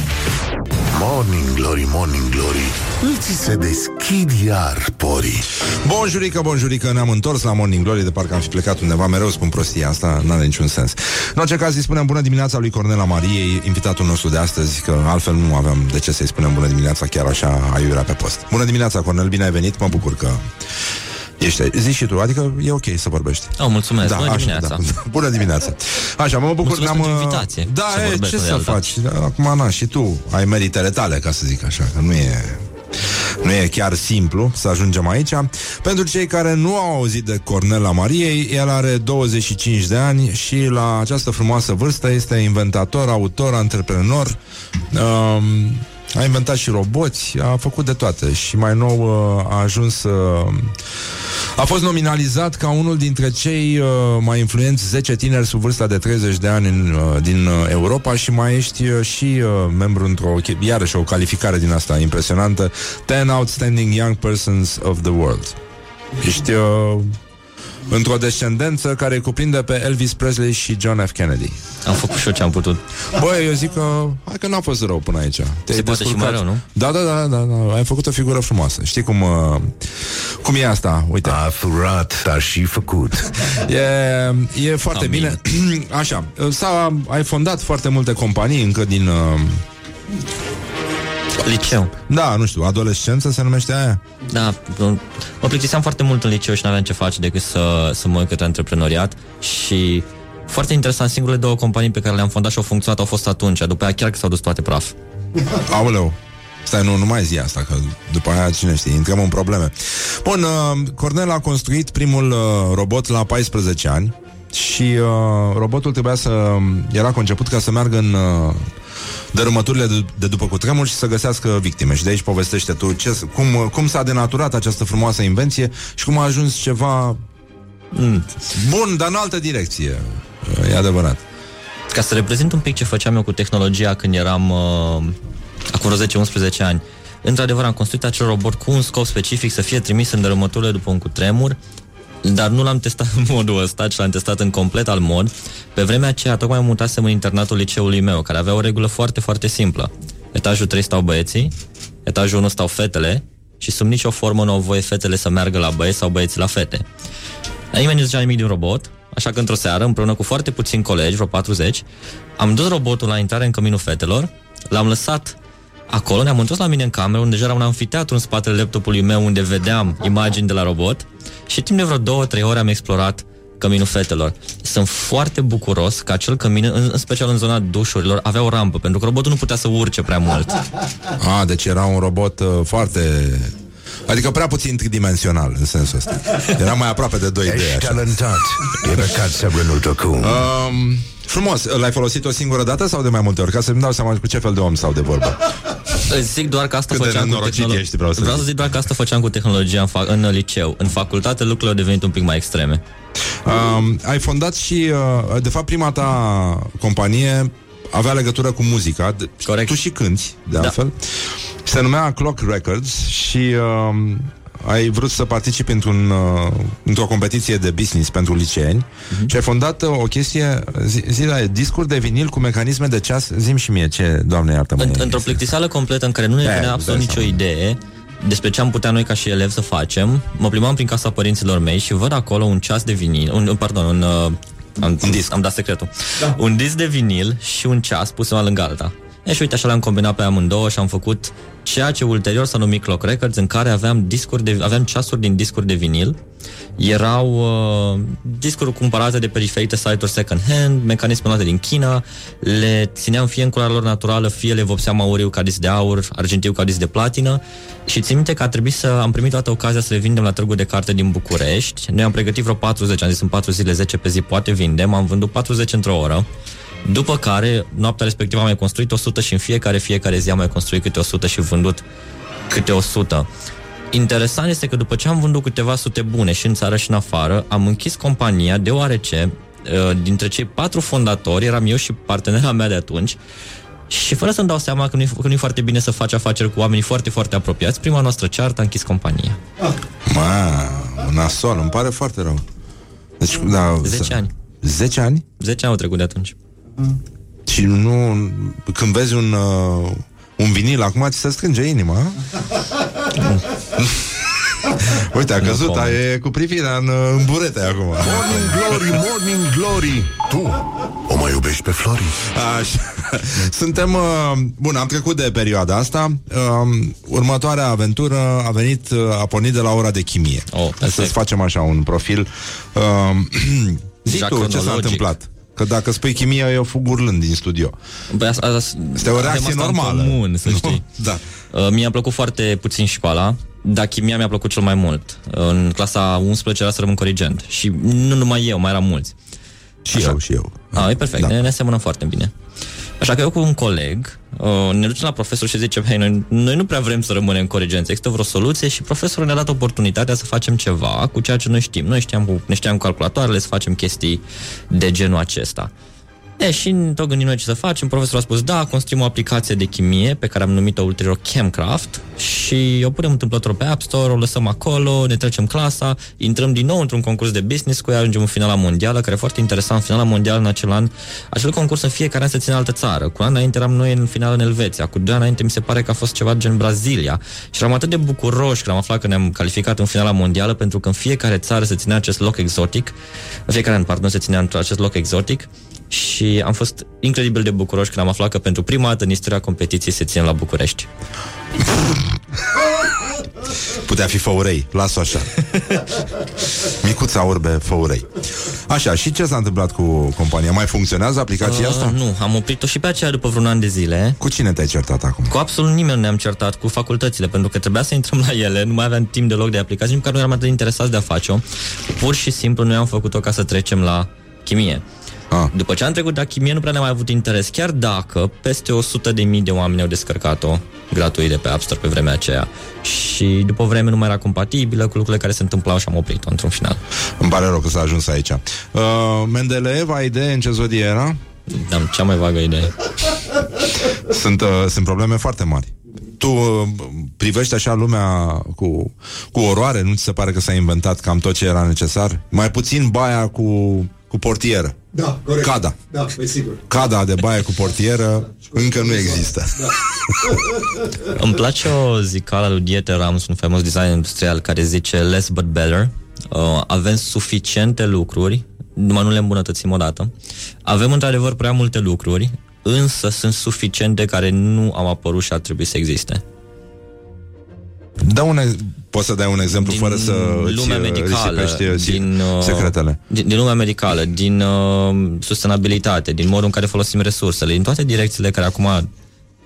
Morning Glory, Morning Glory. Îți se deschid iar porii. Bonjurică, bonjurică, ne-am întors la Morning Glory De parcă am fi plecat undeva, mereu spun prostia asta Nu are niciun sens. În orice caz îi spunem bună dimineața lui Cornela Mariei Invitatul nostru de astăzi Că altfel nu aveam de ce să-i spunem bună dimineața Chiar așa aiurea pe post. Bună dimineața, Cornel, bine ai venit, mă bucur că Ești, zici și tu, adică e ok să vorbești Oh, mulțumesc, bună așa, dimineața. Da. *laughs* Bună dimineața Așa, mă bucur Mulțumesc ne-am, pentru invitație, Da, să e, vorbesc ce de să alta. faci Da, Acum, na, și tu ai meritele tale, ca să zic așa Că nu e nu e chiar simplu să ajungem aici. Pentru cei care nu au auzit de Cornela Mariei, el are 25 de ani și la această frumoasă vârstă este inventator, autor, antreprenor. Um, a inventat și roboți, a făcut de toate. Și mai nou uh, a ajuns uh, a fost nominalizat ca unul dintre cei uh, mai influenți 10 tineri sub vârsta de 30 de ani în, uh, din uh, Europa. Și mai ești uh, și uh, membru într-o, iarăși o calificare din asta impresionantă. 10 Outstanding Young Persons of the World. Ești uh, într-o descendență care cuprinde pe Elvis Presley și John F. Kennedy. Am făcut și eu ce am putut. Băi, eu zic că hai că n-a fost rău până aici. Te-ai Se poate și descurcat. mai rău, nu? Da, da, da, da, da, ai făcut o figură frumoasă. Știi cum, uh, cum e asta? Uite. A furat, dar și făcut. *laughs* E, e foarte Amin. bine. *clears throat* Așa, s-a, ai fondat foarte multe companii încă din... Uh, Liceu. da, nu știu, adolescență se numește aia? Da, mă plictiseam foarte mult în liceu și nu aveam ce face decât să, să mă uit către antreprenoriat și foarte interesant, singurele două companii pe care le-am fondat și au funcționat au fost atunci, după aia chiar că s-au dus toate praf. Aoleu. Stai, nu, nu mai zi asta, că după aia, cine știe, intrăm în probleme. Bun, uh, Cornel a construit primul uh, robot la 14 ani și uh, robotul trebuia să... Era conceput ca să meargă în uh, dărâmăturile de, de după cutremur și să găsească victime. Și de aici povestește tu ce, cum, uh, cum s-a denaturat această frumoasă invenție și cum a ajuns ceva Mm. bun, dar în altă direcție. Uh, E adevărat. Ca să reprezint un pic ce făceam eu cu tehnologia când eram uh, acum vreo 10-11 ani. Într-adevăr, am construit acel robot cu un scop specific să fie trimis în dărâmăturile după un cutremur, dar nu l-am testat în modul ăsta, ci l-am testat în complet alt mod. Pe vremea aceea, tocmai mutasem în internatul liceului meu, care avea o regulă foarte, foarte simplă. Etajul 3 stau băieții, etajul 1 stau fetele și sub nicio formă nu au voie fetele să meargă la băieți sau băieții la fete. Dar nimeni nu zicea nimic din robot, așa că într-o seară, împreună cu foarte puțini colegi, vreo 40, am dus robotul la intrare în căminul fetelor, l-am lăsat acolo, ne-am întors la mine în cameră, unde deja era un amfiteatru în spatele laptopului meu, unde vedeam imagini de la robot și timp de vreo două, trei ore am explorat căminul fetelor. Sunt foarte bucuros că acel cămin, în, în special în zona dușurilor, avea o rampă, pentru că robotul nu putea să urce prea mult. A, deci era un robot uh, foarte... Adică prea puțin tridimensional, în sensul ăsta. Era mai aproape de 2D, Ești așa. talentat. E păcat să renunți acum. Um, frumos, l-ai folosit o singură dată sau de mai multe ori? Ca să-mi dau seama cu ce fel de om stau de vorbă. Îți zic doar că asta Cât de făceam cu nenorocit tehnolo- ești, vreau să vreau să zic. zic doar că asta făceam cu tehnologia în, fa- în liceu. În facultate lucrurile au devenit un pic mai extreme. Um, ai fondat și, uh, de fapt, prima ta companie avea legătură cu muzica. De- Corect. Tu și cânti, de Da. altfel. Se numea Clock Records și um, ai vrut să participi într-un, uh, într-o competiție de business pentru liceeni Mhm. și ai fondat uh, o chestie, zi, zi la discuri de vinil cu mecanisme de ceas. Zim și mie ce, doamne iartă-mă. În, e. într-o plictiseală completă în care nu ne Da, venea îți absolut dai nicio seama. idee despre ce am putea noi ca și elevi să facem, mă plimbam prin casa părinților mei și văd acolo un ceas de vinil, un, pardon, un, uh, am, un disc. am dat secretul. Da. Un disc de vinil și un ceas pus una lângă alta. E și uite, așa le-am combinat pe amândouă și am făcut ceea ce ulterior s-a numit Clock Records, în care aveam discuri de, aveam ceasuri din discuri de vinil. Erau uh, discuri cumpărate de pe diferite site-uri second hand, mecanisme luate din China, le țineam fie în culoarea lor naturală, fie le vopseam auriu ca disc de aur, argintiu ca disc de platină și țin minte că a trebuit să am primit toată ocazia să le vindem la târgul de carte din București. Noi am pregătit vreo 40, am zis în 4 zile, 10 pe zi, poate vindem, am vândut 40 într-o oră. După care, noaptea respectivă am mai construit 100 și în fiecare, fiecare zi am mai construit câte 100 și vândut câte 100. Interesant este că după ce am vândut câteva sute bune și în țară și în afară, am închis compania deoarece uh, dintre cei patru fondatori eram eu și partenera mea de atunci și fără să-mi dau seama că nu-i, că nu-i foarte bine să faci afaceri cu oamenii foarte, foarte apropiați, prima noastră ceartă a închis compania. Ma, nasol, îmi pare foarte rău. Deci, da, 10 ani. 10 ani? 10 ani au trecut de atunci. Și nu... Când vezi un, uh, un vinil, acum ți se strânge inima, a? *laughs* Uite, a căzut, a, e cu privirea în, uh, în burete acum. Morning Glory, Morning Glory. Tu o mai iubești pe Flori? Așa. Suntem... Uh, bun, am trecut de perioada asta. Uh, următoarea aventură a venit, uh, a pornit de la ora de chimie. Oh, Să-ți facem așa un profil. Uh, *clears throat* zi Deja tu ce s-a cronologic. întâmplat. Că dacă spui chimie, eu fug urlând din studio. Băi, asta, asta, Este o avem reacție asta în normală. Comun, să știi. Da. Uh, mie a plăcut foarte puțin școala, dar chimia mi-a plăcut cel mai mult. În clasa 11 era să rămân corigent. Și nu numai eu, mai eram mulți. Și eu, și eu. Ah, e perfect, Da. da. ne, ne semănăm foarte bine. Așa că eu cu un coleg uh, ne ducem la profesor și zicem, hei, noi, noi nu prea vrem să rămânem coregenți, există vreo soluție și profesorul ne-a dat oportunitatea să facem ceva cu ceea ce noi știm. Noi știam cu, ne știam cu calculatoarele să facem chestii de genul acesta. E, și tot gândim noi ce să facem, profesorul a spus, da, construim o aplicație de chimie pe care am numit-o ulterior Chemcraft și o punem întâmplător pe App Store, o lăsăm acolo, ne trecem clasa, intrăm din nou într-un concurs de business cu ea, ajungem în finala mondială, care e foarte interesant, finala mondială în acel an, acel concurs în fiecare an se ține în altă țară. Cu un an înainte eram noi în finală în Elveția, cu doi ani înainte mi se pare că a fost ceva gen Brazilia. Și eram atât de bucuroși când am aflat că ne-am calificat în finala mondială pentru că în fiecare țară se ținea acest loc exotic, în fiecare an, pardon, se ținea într acest loc exotic și am fost incredibil de bucuroși când am aflat că pentru prima dată în istoria competiției se ține la București. Putea fi Făurei, las-o așa. Micuța urbe Făurei. Așa, și ce s-a întâmplat cu compania? Mai funcționează aplicația Uh, asta? Nu, am oprit-o și pe aceea după vreun an de zile. Cu cine te-ai certat acum? Cu absolut nimeni nu ne-am certat, cu facultățile, pentru că trebuia să intrăm la ele, nu mai aveam timp deloc de aplicații, nici măcar nu eram atât de interesați de a face-o. Pur și simplu noi am făcut-o ca să trecem la chimie. Ah. După ce am trecut la chimie, nu prea ne-am mai avut interes, chiar dacă peste 100 de mii de oameni au descărcat-o gratuit de pe App Store pe vremea aceea. Și după o vreme nu mai era compatibilă cu lucrurile care se întâmplau și am oprit-o într-un final. Îmi pare rău că s-a ajuns aici. Uh, Mendeleev, ai idee în ce zodie era? Am cea mai vagă idee. Sunt, uh, sunt probleme foarte mari. Tu uh, privești așa lumea cu, cu oroare, nu ți se pare că s-a inventat cam tot ce era necesar? Mai puțin baia cu, cu portieră. Da, corect. Cada. Da, pe sigur. Cada de baie cu portieră încă nu există. Da. *laughs* *laughs* Îmi place o zicală a lui Dieter Rams, un faimos design industrial, care zice less but better. Uh, avem suficiente lucruri, numai nu le îmbunătățim odată. Avem într-adevăr prea multe lucruri, însă sunt suficiente care nu au apărut și ar trebui să existe. Da un, ex- poți să dai un exemplu Din fără să îți lumea medicală, risipești din, uh, secretele. Din, din lumea medicală, din uh, sustenabilitate, din modul în care folosim resursele, din toate direcțiile care acum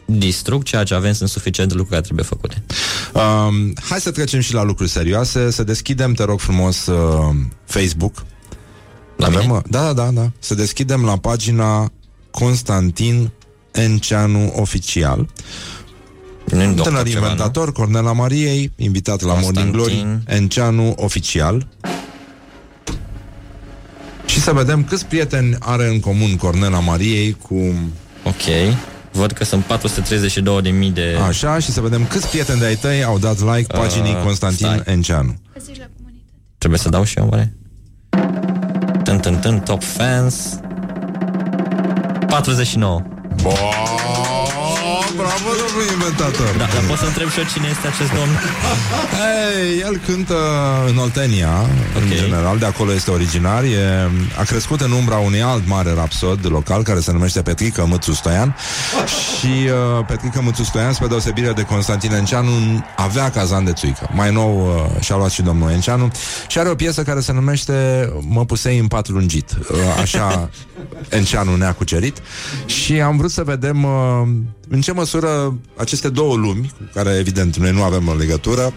distrug ceea ce avem, sunt suficiente lucruri care trebuie făcute. Um, hai să trecem și la lucruri serioase. Să deschidem, te rog frumos, uh, Facebook. La Avem, mine? uh, Da, da, da. Să deschidem la pagina Constantin Enceanu Oficial. Nu-i doctor Tânăr ceva, inventator, Cornela Mariei, invitat la Morning Glory, Constantin. Enceanu Oficial. Și să vedem câți prieteni are în comun Cornela Mariei cu... Ok. Văd că sunt 432.000 de... Așa, și să vedem câți prieteni de-ai tăi au dat like paginii Uh, Constantin stai. Enceanu. Trebuie să dau și eu, oare? Tân, tân, tân, top fans 49 Bo, bravo, domnul inventator! Da, dar pot să întreb și eu cine este acest domn? *laughs* Ei, el cântă în Oltenia, okay. în general, de acolo este originar. E, a crescut în umbra unui alt mare rapsod local care se numește Petrică Mățu Stoian și uh, Petrică Mățu Stoian, spre deosebire de Constantin Enceanu, avea cazan de țuică. Mai nou uh, și-a luat și domnul Enceanu și are o piesă care se numește Mă pusei în pat lungit. Uh, așa *laughs* Enceanu ne-a cucerit și am vrut să vedem uh, în ce măsură aceste două lumi, cu care evident noi nu avem o legătură,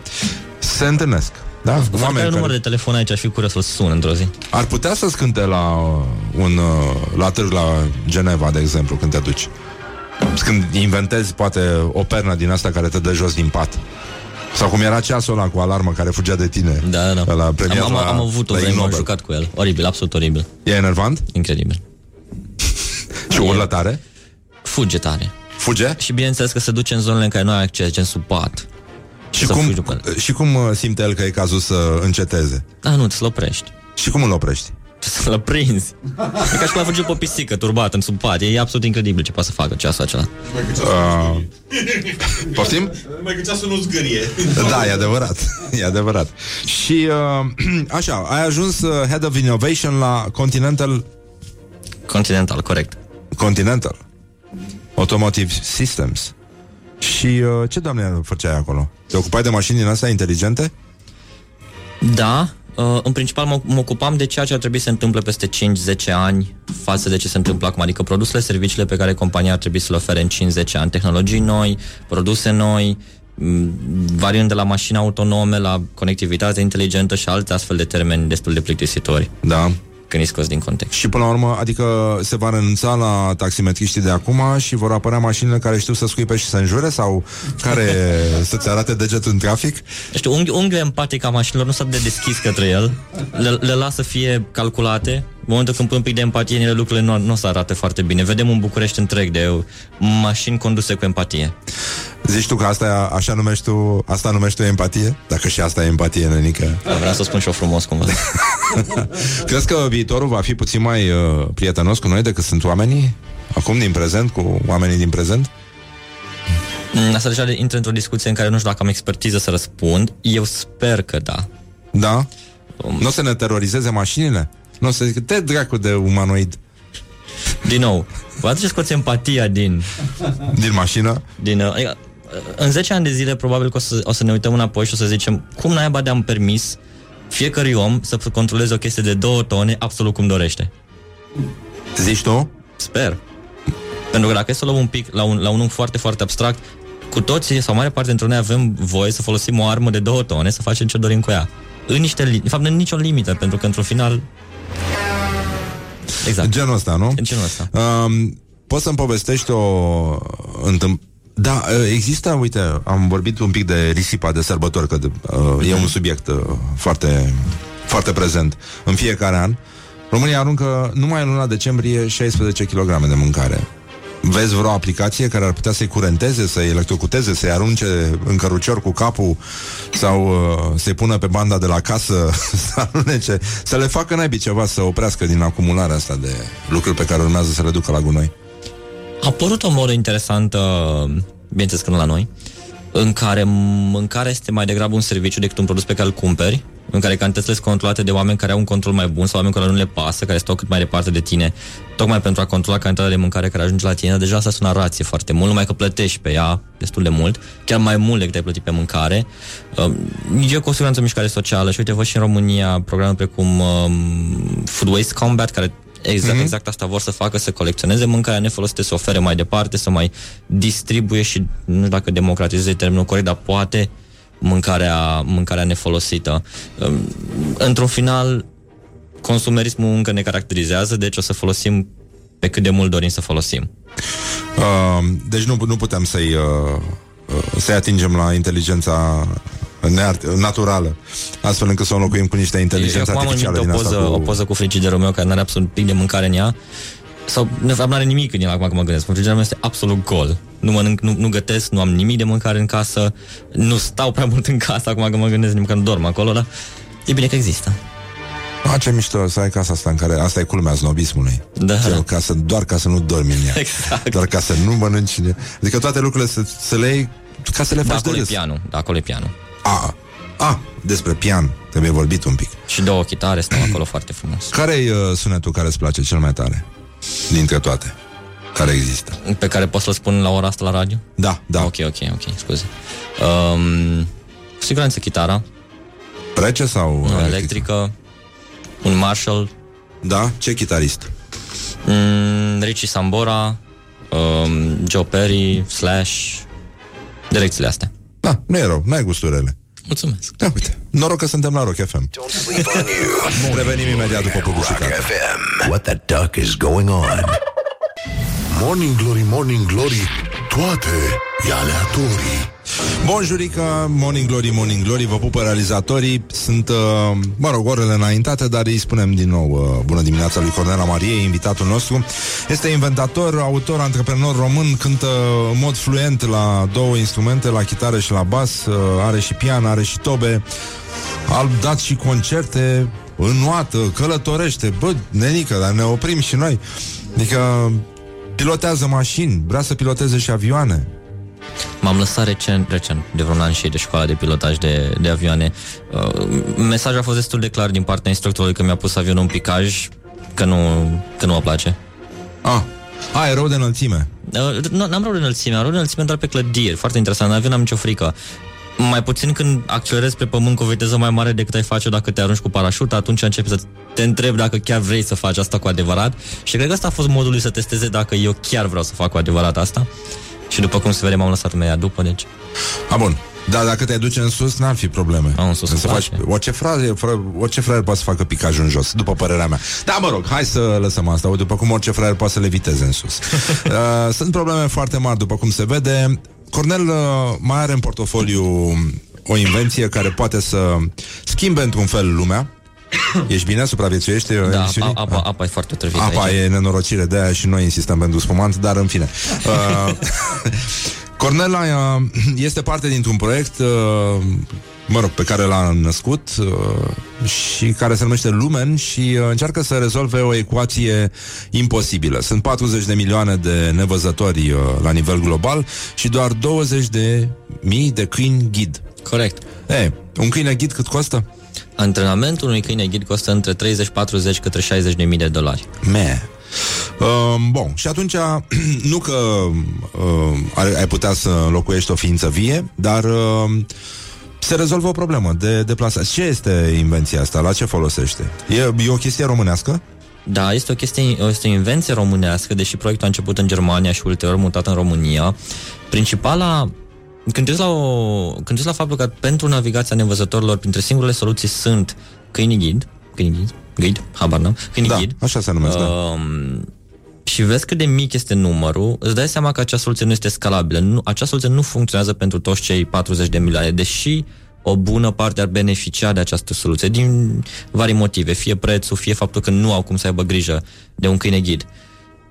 se întâlnesc. Da? Văd care număr de telefon aici, aș fi curios să-l sun într-o zi. Ar putea să-ți cânte la uh, un uh, la târg la Geneva, de exemplu, când te duci. Când inventezi, poate, o pernă din asta care te dă jos din pat. Sau cum era ceasul ăla cu alarmă care fugea de tine. Da, da, da. La Am, premiat am, la, am avut o la vreme, Ig am Nobel. jucat cu el. Oribil, absolut oribil. E enervant? Incredibil. *laughs* Și urlă tare? Fuge tare. Fuge? Și bineînțeles că se duce în zonele în care nu ai acces, gen sub pat. Și Să cum, fugi după el. și cum uh, simte el că e cazul să înceteze? Da, nu, ți-l oprești. Și cum îl oprești? Să-l prinzi. E ca și cum ai fuge pe o pisică turbat în sub pat. E absolut incredibil ce poate să facă ceasul acela. Uh, poftim? Mai că ceasul nu zgârie. Da, e adevărat. E adevărat. Și uh, *clears throat* așa, ai ajuns uh, Head of Innovation la Continental Continental, corect. Continental Automotive Systems. Și uh, ce doamne făceai acolo? Te ocupai de mașini din astea inteligente? Da, uh, în principal mă, mă ocupam de ceea ce ar trebui să se întâmple peste 5-10 ani față de ce se întâmplă acum, adică produsele, serviciile pe care compania ar trebui să le ofere în 5-10 ani, tehnologii noi, produse noi, m, variând de la mașini autonome la conectivitate inteligentă și alte astfel de termeni destul de plictisitori. Da. Când e scos din context. Și până la urmă, adică se va renunța la taximetriștii de acum și vor apărea mașinile care știu să scuipe și să înjure sau care *laughs* să-ți arate degetul în trafic? Știu, unghi, unghiul empatic a mașinilor nu s-a de deschis către el, le, le lasă fie calculate, în momentul când pun un pic de empatie în ele, lucrurile nu, nu o să arate foarte bine. Vedem un București întreg de mașini conduse cu empatie. Zici tu că asta, așa numești tu, asta numești tu empatie? Dacă și asta e empatie, nenică. Vreau să spun și eu frumos cumva. *laughs* Crezi că viitorul va fi puțin mai uh, prietenos cu noi decât sunt oamenii? Acum din prezent, cu oamenii din prezent? Mm, Asta deja intră într-o discuție în care nu știu dacă am expertiză să răspund. Eu sper că da. Da? Nu o să ne terorizeze mașinile? Nu o să zic, te dracu de umanoid. Din nou, vă aduceți scoți empatia din... Din mașină? Din, uh, adică, uh, în 10 ani de zile probabil că o să, o să ne uităm înapoi și o să zicem cum naiba de-am permis fiecărui om să controleze o chestie de două tone absolut cum dorește. Zici tu? Sper. Pentru că dacă e să o luăm un pic la un, la un unghi foarte, foarte abstract, cu toții sau mare parte dintre noi avem voie să folosim o armă de două tone, să facem ce dorim cu ea. În niște, li- de fapt, în nicio limită, pentru că într-un final Exact. Genul ăsta, nu? Genul ăsta. Um, poți să-mi povestești o întâmp- da, uh, există, uite, am vorbit un pic de risipa de sărbători, că de, uh, e un subiect uh, foarte, foarte prezent în fiecare an. România aruncă numai în luna decembrie 16 kg de mâncare. Vezi vreo aplicație care ar putea să-i curenteze, să-i electrocuteze, să-i arunce în cărucior cu capul sau uh, să-i pună pe banda de la casă *laughs* să arunece, să le facă naibii ceva să oprească din acumularea asta de lucruri pe care urmează să le ducă la gunoi? A apărut o modă interesantă, bineînțeles că nu la noi, în care mâncarea este mai degrabă un serviciu decât un produs pe care îl cumperi, în care cantitățile sunt controlate de oameni care au un control mai bun sau oameni care nu le pasă, care stau cât mai departe de tine, tocmai pentru a controla cantitatea de mâncare care ajunge la tine. Dar deja asta sună rație foarte mult, numai că plătești pe ea destul de mult, chiar mai mult decât ai plătit pe mâncare. Um, E cu siguranță o mișcare socială și uite, văd și în România programe precum um, Food Waste Combat, care Exact, mm-hmm. exact asta vor să facă, să colecționeze mâncarea nefolosită, să ofere mai departe, să mai distribuie și, nu știu dacă democratizeze termenul corect, dar poate mâncarea, mâncarea nefolosită. Um, Într-un final, consumerismul încă ne caracterizează, deci o să folosim pe cât de mult dorim să folosim. Uh, deci nu, nu putem să-i, uh, uh, să-i atingem la inteligența neart- naturală, astfel încât să o înlocuim cu niște inteligențe Eu acum am în artificiale din minte o asta poză, cu... o poză cu frigiderul meu care nu are absolut pic de mâncare în ea sau de fapt nu are nimic în el acum că mă gândesc. Frigiderul meu este absolut gol. Nu mănânc, nu, nu gătesc, nu am nimic de mâncare în casă, nu stau prea mult în casă acum că mă gândesc, nici că nu dorm acolo, dar e bine că există. A, ce mișto să ai casa asta în care... Asta e culmea snobismului. Da. Ce, ca să, doar ca să nu dormi în ea. Exact. Doar ca să nu mănânci în ea. Adică toate lucrurile să, să le iei ca să le Da, faci de acolo e râs. pianul, da, acolo e pianul. A, a, despre pian. Trebuie vorbit un pic. Și două chitare stau acolo foarte frumos. Care e uh, sunetul care îți place cel mai tare? Dintre toate. Care există? Pe care pot să-l spun la ora asta la radio? Da, da. Ok, ok, ok, scuze. Um, cu siguranță chitara. Rece sau Nu, electrică. Un Marshall. Da? Ce chitarist? Mm, Richie Sambora, um, Joe Perry, Slash, direcțiile astea. Da, nu e rău, n-ai gusturele. Mulțumesc. Da, uite. Noroc că suntem la Rock FM. Revenim imediat după publicitate. FM. What the duck is going on? Morning Glory, Morning Glory, toate e aleatorii. Bonjurică, Morning Glory, Morning Glory, vă pupă realizatorii. Sunt, uh, mă rog, orele înaintate, dar îi spunem din nou uh, bună dimineața lui Cornela Marie, invitatul nostru. Este inventator, autor, antreprenor român, cântă în mod fluent la două instrumente, la chitară și la bas, uh, are și pian, are și tobe, a dat și concerte, înnoată, călătorește. Bă, nenică, dar ne oprim și noi. Adică pilotează mașini, vrea să piloteze și avioane. M-am lăsat recent, recent, de vreun an și de școala de pilotaj de, de avioane. Uh, mesajul a fost destul de clar din partea instructorului că mi-a pus avionul în picaj, că nu, că nu mă place. Ah, a, e rău de înălțime. Uh, nu, n-am rău de înălțime, am rău de înălțime doar pe clădiri. Foarte interesant, în avion n-am nicio frică. Mai puțin când accelerezi pe pământ cu o viteză mai mare decât ai face dacă te arunci cu parașut, atunci începi să te întrebi dacă chiar vrei să faci asta cu adevărat. Și cred că asta a fost modul lui să testeze dacă eu chiar vreau să fac cu adevărat asta. Și după cum se vede, m-am lăsat imediat după, deci... A, bun. Da, dacă te duce în sus, n-ar fi probleme. A, în sus să îmi faci, place. orice, frate, fră, orice fraier poate să facă picaj în jos, după părerea mea. Da, mă rog, hai să lăsăm asta. Uite, După cum orice fraier poate să le viteze în sus. *laughs* uh, sunt probleme foarte mari, după cum se vede. Cornel uh, mai are în portofoliu o invenție care poate să schimbe într-un fel lumea. Ești bine? Supraviețuiești uh, Da, emisiunii? apa, apa, apa e foarte otrăvită Apa aici. e nenorocire de aia și noi insistăm pentru spumant, dar în fine. *laughs* Uh, Cornela uh, este parte dintr-un proiect, uh, mă rog, pe care l-a născut uh, și care se numește Lumen și uh, încearcă să rezolve o ecuație imposibilă. Sunt 40 de milioane de nevăzători uh, la nivel global și doar 20 de mii de câini ghid. Corect. E, un câine ghid cât costă? Antrenamentul unui câine ghid costă între 30, 40 către 60 de mii de dolari. Me. Uh, bun, și atunci *clears throat* nu că uh, ai, ai putea să înlocuiești o ființă vie, dar uh, se rezolvă o problemă de deplasare. Ce este invenția asta? La ce folosește? E, e o chestie românească? Da, este o chestie, este o invenție românească, deși proiectul a început în Germania și ulterior mutat în România. Principala când uiți la, o, când uiți la faptul că pentru navigația nevăzătorilor, printre singurele soluții sunt câinii ghid, câinii ghid, ghid, habar n câinii Da, ghid, așa se numesc, da. um, și vezi cât de mic este numărul, îți dai seama că acea soluție nu este scalabilă. Nu, acea soluție nu funcționează pentru toți cei 40 de milioane, deși o bună parte ar beneficia de această soluție din vari motive, fie prețul, fie faptul că nu au cum să aibă grijă de un câine ghid.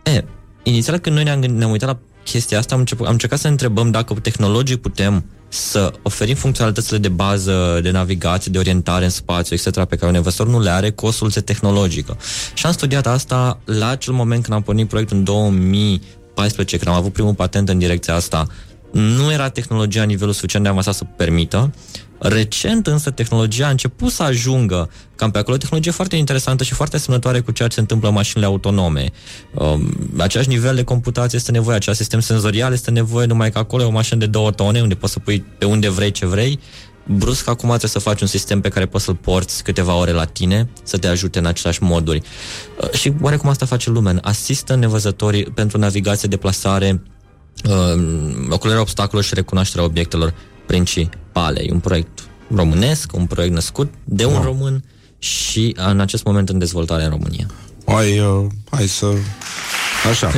E, inițial când noi ne-am, gând- ne-am uitat la chestia asta, am, început, am încercat să ne întrebăm dacă tehnologic putem să oferim funcționalitățile de bază, de navigație, de orientare în spațiu, etc., pe care un nevăzător nu le are cu o soluție tehnologică. Și am studiat asta la acel moment când am pornit proiectul în 2014, când am avut primul patent în direcția asta. Nu era tehnologia la nivelul suficient de avansat să permită. Recent însă tehnologia a început să ajungă cam pe acolo, tehnologie foarte interesantă și foarte asemănătoare cu ceea ce se întâmplă în mașinile autonome. Um, același nivel de computație este nevoie, același sistem senzorial este nevoie, numai că acolo e o mașină de două tone, unde poți să pui pe unde vrei ce vrei. Brusc acum trebuie să faci un sistem pe care poți să-l porți câteva ore la tine, să te ajute în aceleași moduri. Uh, și oarecum asta face Lumen. Asistă nevăzătorii pentru navigație, deplasare, uh, ocularea obstacolelor și recunoașterea obiectelor principale. E un proiect românesc, un proiect născut de un român și în acest moment în dezvoltare în România. Hai, uh, hai să... Așa.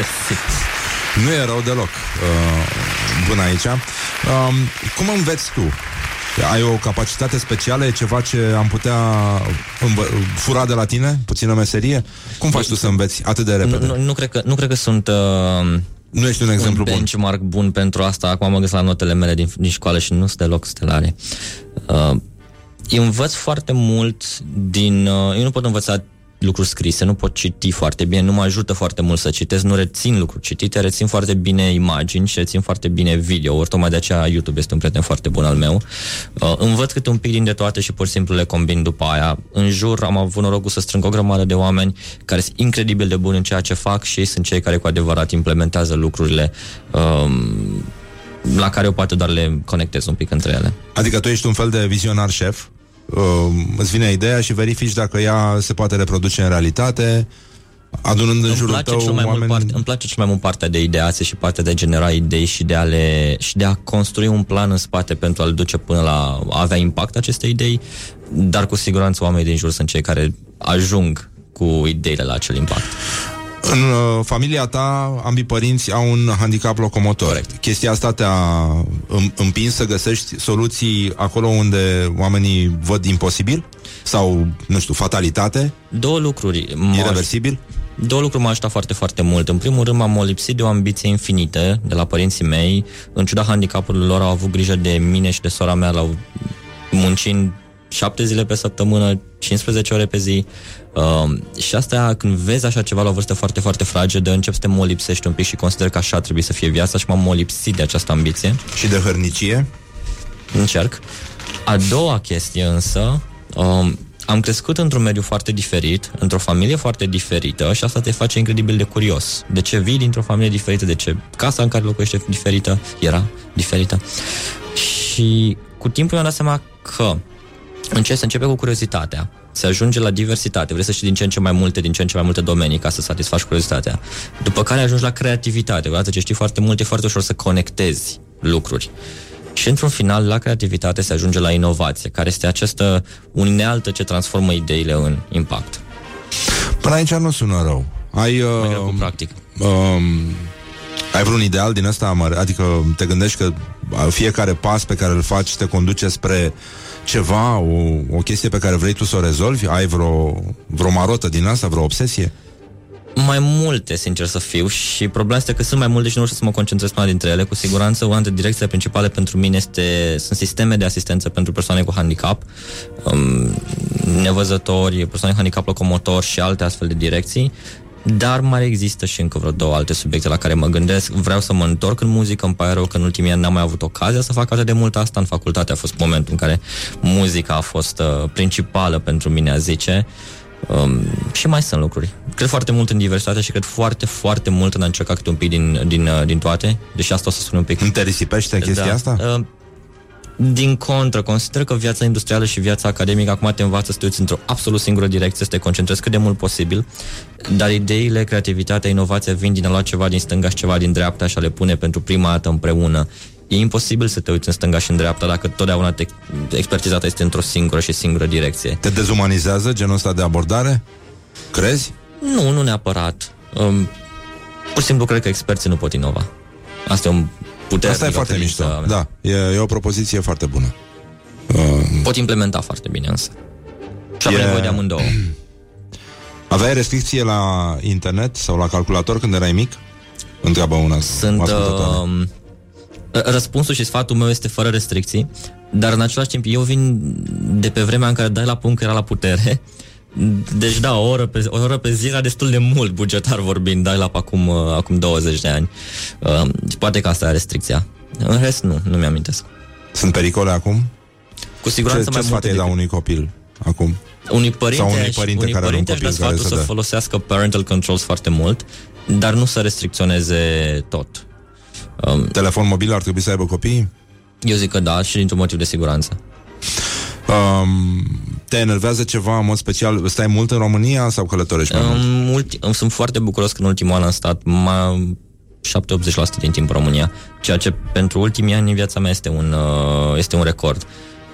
*laughs* nu e rău deloc uh, până aici. Um, cum înveți tu? Ai o capacitate specială? E ceva ce am putea învă- fura de la tine? Puțină meserie? Cum faci tu să înveți atât de repede? Nu, nu, cred, că, nu cred că sunt uh, nu ești un exemplu un benchmark bun. bun pentru asta. Acum mă gândesc la notele mele din, din școală și nu sunt deloc stelare. Uh, eu învăț foarte mult din... Uh, eu nu pot învăța lucruri scrise, nu pot citi foarte bine, nu mă ajută foarte mult să citesc, nu rețin lucruri citite, rețin foarte bine imagini și rețin foarte bine video, ori tocmai de aceea YouTube este un prieten foarte bun al meu. Uh, învăț câte un pic din de toate și pur și simplu le combin după aia. În jur am avut norocul să strâng o grămadă de oameni care sunt incredibil de buni în ceea ce fac și ei sunt cei care cu adevărat implementează lucrurile um, la care eu poate doar le conectez un pic între ele. Adică tu ești un fel de vizionar șef uh, îți vine ideea și verifici dacă ea se poate reproduce în realitate adunând în îmi jurul place, tău cel mai oameni... mult parte, îmi place cel mai mult partea de ideație și partea de a genera idei și de a, le, și de a construi un plan în spate pentru a-l duce până la a avea impact aceste idei, dar cu siguranță oamenii din jur sunt cei care ajung cu ideile la acel impact. În uh, familia ta, ambii părinți au un handicap locomotor. Corect. Chestia asta te-a îm- împins să găsești soluții acolo unde oamenii văd imposibil? Sau, nu știu, fatalitate? Două lucruri. Irreversibil? Două lucruri m-au ajutat foarte, foarte mult. În primul rând, m-am lipsit de o ambiție infinită de la părinții mei. În ciuda handicapului lor, au avut grijă de mine și de sora mea, la muncind șapte zile pe săptămână, 15 ore pe zi. Uh, și asta, când vezi așa ceva la o vârstă foarte, foarte fragedă, începi să te molipsești un pic și consider că așa trebuie să fie viața și m-am molipsit de această ambiție. Și de hărnicie? Încerc. A doua chestie însă, um, am crescut într-un mediu foarte diferit, într-o familie foarte diferită și asta te face incredibil de curios. De ce vii dintr-o familie diferită, de ce casa în care locuiește diferită, era diferită. Și cu timpul mi-am dat seama că începe să începe cu curiozitatea, se ajunge la diversitate, vrei să știi din ce în ce mai multe, din ce în ce mai multe domenii ca să satisfaci curiozitatea. După care ajungi la creativitate, odată ce știi foarte mult, e foarte ușor să conectezi lucruri. Și într-un final, la creativitate se ajunge la inovație, care este această unealtă ce transformă ideile în impact. Până aici nu sună rău. Ai, uh, Mai greu cu practic. um, ai vreun ideal din ăsta? mare? Adică te gândești că fiecare pas pe care îl faci te conduce spre ceva, o, o chestie pe care vrei tu să o rezolvi? Ai vreo, vreo marotă din asta, vreo obsesie? Mai multe, sincer să fiu, și problema este că sunt mai multe și nu știu să mă concentrez pe una dintre ele. Cu siguranță, una dintre direcțiile principale pentru mine este, sunt sisteme de asistență pentru persoane cu handicap, um, nevăzători, persoane cu handicap locomotor și alte astfel de direcții. Dar mai există și încă vreo două alte subiecte la care mă gândesc. Vreau să mă întorc în muzică, îmi pare rău că în ultimii ani n-am mai avut ocazia să fac atât de mult asta. În facultate a fost momentul în care muzica a fost uh, principală pentru mine, a zice. Um, și mai sunt lucruri. Cred foarte mult în diversitate și cred foarte, foarte mult în a încerca câte un pic din, din, uh, din toate. Deși asta o să spun un pic. Nu te risipește chestia Da. asta? Uh, din contră, consider că viața industrială și viața academică acum te învață să te uiți într-o absolut singură direcție, să te concentrezi cât de mult posibil, dar ideile, creativitatea, inovația vin din a lua ceva din stânga și ceva din dreapta și a le pune pentru prima dată împreună. E imposibil să te uiți în stânga și în dreapta dacă totdeauna te, expertiza ta este într-o singură și singură direcție. Te dezumanizează genul ăsta de abordare? Crezi? Nu, nu neapărat. Um, pur și simplu cred că experții nu pot inova. Asta e un putere. Asta e foarte mișto. Da, e, e o propoziție foarte bună. Uh, Pot implementa foarte bine însă. Și avem E- nevoie de amândouă. *clears throat* aveai restricție la internet sau la calculator când erai mic? Întreabă una. Sunt... o ascultătoare. Uh, răspunsul și sfatul meu este fără restricții, dar în același timp eu vin de pe vremea în care dai la punct că era la putere. Deci da, o oră pe, o oră pe zi era destul de mult bugetar vorbind, dai la acum, uh, acum 20 de ani. Uh, și poate că asta e restricția. În rest, nu, nu mi-amintesc. Sunt pericole acum? Cu siguranță ce, mai ce multe sfat ai da decât- unui copil acum? Unui părinte, Sau unui aș- părinte unui care are un părinte aș da copil care sfatul să să dea. folosească parental controls foarte mult, dar nu să restricționeze tot. Um, Telefon mobil ar trebui să aibă copii? Eu zic că da, și dintr-un motiv de siguranță. Um, te enervează ceva în mod special? Stai mult în România sau călătorești mai mult? Um, ulti, um, sunt foarte bucuros că în ultimul an am stat mai 7-80% din timp în România, ceea ce pentru ultimii ani în viața mea este un, uh, este un record.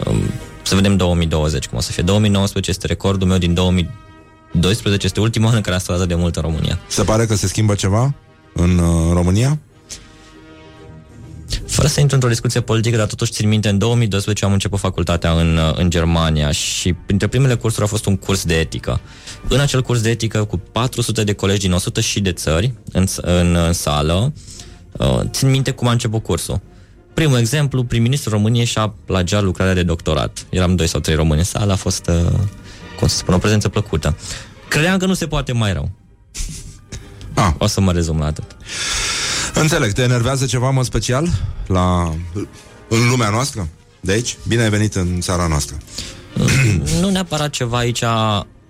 Um, să vedem 2020 cum o să fie. 2019 este recordul meu din 2012, este ultimul an în care am stat atât de mult în România. Se pare că se schimbă ceva în uh, România? Fără să intru într-o discuție politică, dar totuși țin minte, în 2012 am început facultatea în, uh, în Germania și printre primele cursuri a fost un curs de etică. În acel curs de etică, cu 400 de colegi din 100 și de țări în, în, în sală, uh, țin minte cum a început cursul. Primul exemplu, prim-ministrul României și-a plagiat lucrarea de doctorat. Eram doi sau trei români în sală, a fost, uh, cum să spun, o prezență plăcută. Credeam că nu se poate mai rău. Ah. O să mă rezum la atât. Înțeleg, te enervează ceva în mod special la, în lumea noastră? De aici? Bine ai venit în țara noastră. nu neapărat ceva aici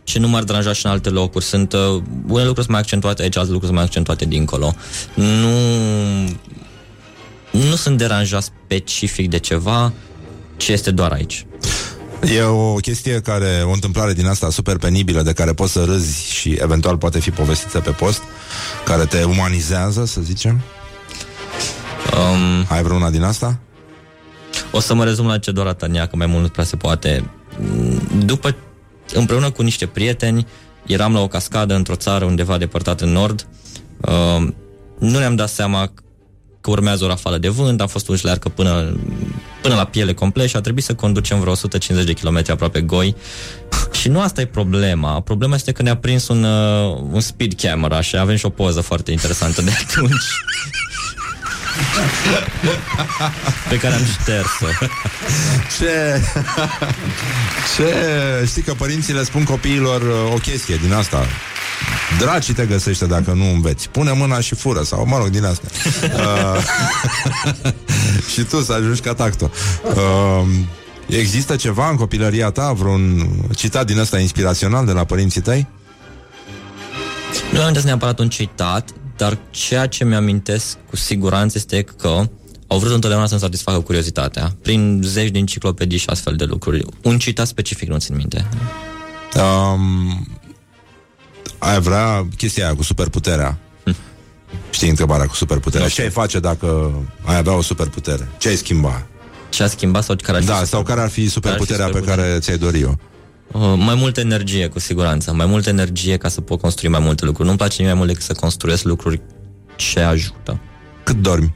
ce nu m-ar deranja și în alte locuri. Sunt uh, unele lucruri sunt mai accentuate aici, alte lucruri sunt mai accentuate dincolo. Nu, nu sunt deranjat specific de ceva ce este doar aici. E o chestie care, o întâmplare din asta super penibilă de care poți să râzi și eventual poate fi povestită pe post, care te umanizează, să zicem. Um, Ai vreuna din asta? O să mă rezum la ce doar Tania, că mai mult nu prea se poate. După, împreună cu niște prieteni, eram la o cascadă într-o țară undeva depărtat în nord. Uh, nu ne-am dat seama că urmează o rafală de vânt, am fost un șlearcă până, până la piele complet și a trebuit să conducem vreo 150 de kilometri aproape goi. Și nu asta e problema. Problema este că ne-a prins un, uh, un speed camera și avem și o poză foarte interesantă de atunci. pe care am șters-o. Ce... Ce... Știi că părinții le spun copiilor uh, o chestie din asta. Dracii te găsește dacă nu înveți. Pune mâna și fură sau, mă rog, din astea. uh, *laughs* *laughs* și tu să ajungi ca tacto. Uh, există ceva în copilăria ta, vreun citat din ăsta inspirațional de la părinții tăi? Nu am neapărat un citat, dar ceea ce mi-amintesc cu siguranță este că au vrut întotdeauna să-mi satisfacă curiozitatea, prin zeci de enciclopedii și astfel de lucruri. Un citat specific nu țin minte. Um, ai vrea chestia aia cu superputerea. Știi întrebarea cu superputerea. Ce ai face dacă ai avea o superputere? Ce ai schimba? Ce a schimbat sau care ar fi Da, sau care ar fi superputerea pe care ți-ai dori eu? Uh, mai multă energie, cu siguranță. Mai multă energie ca să pot construi mai multe lucruri. Nu-mi place nimic mai mult decât să construiesc lucruri ce ajută. Cât dormi?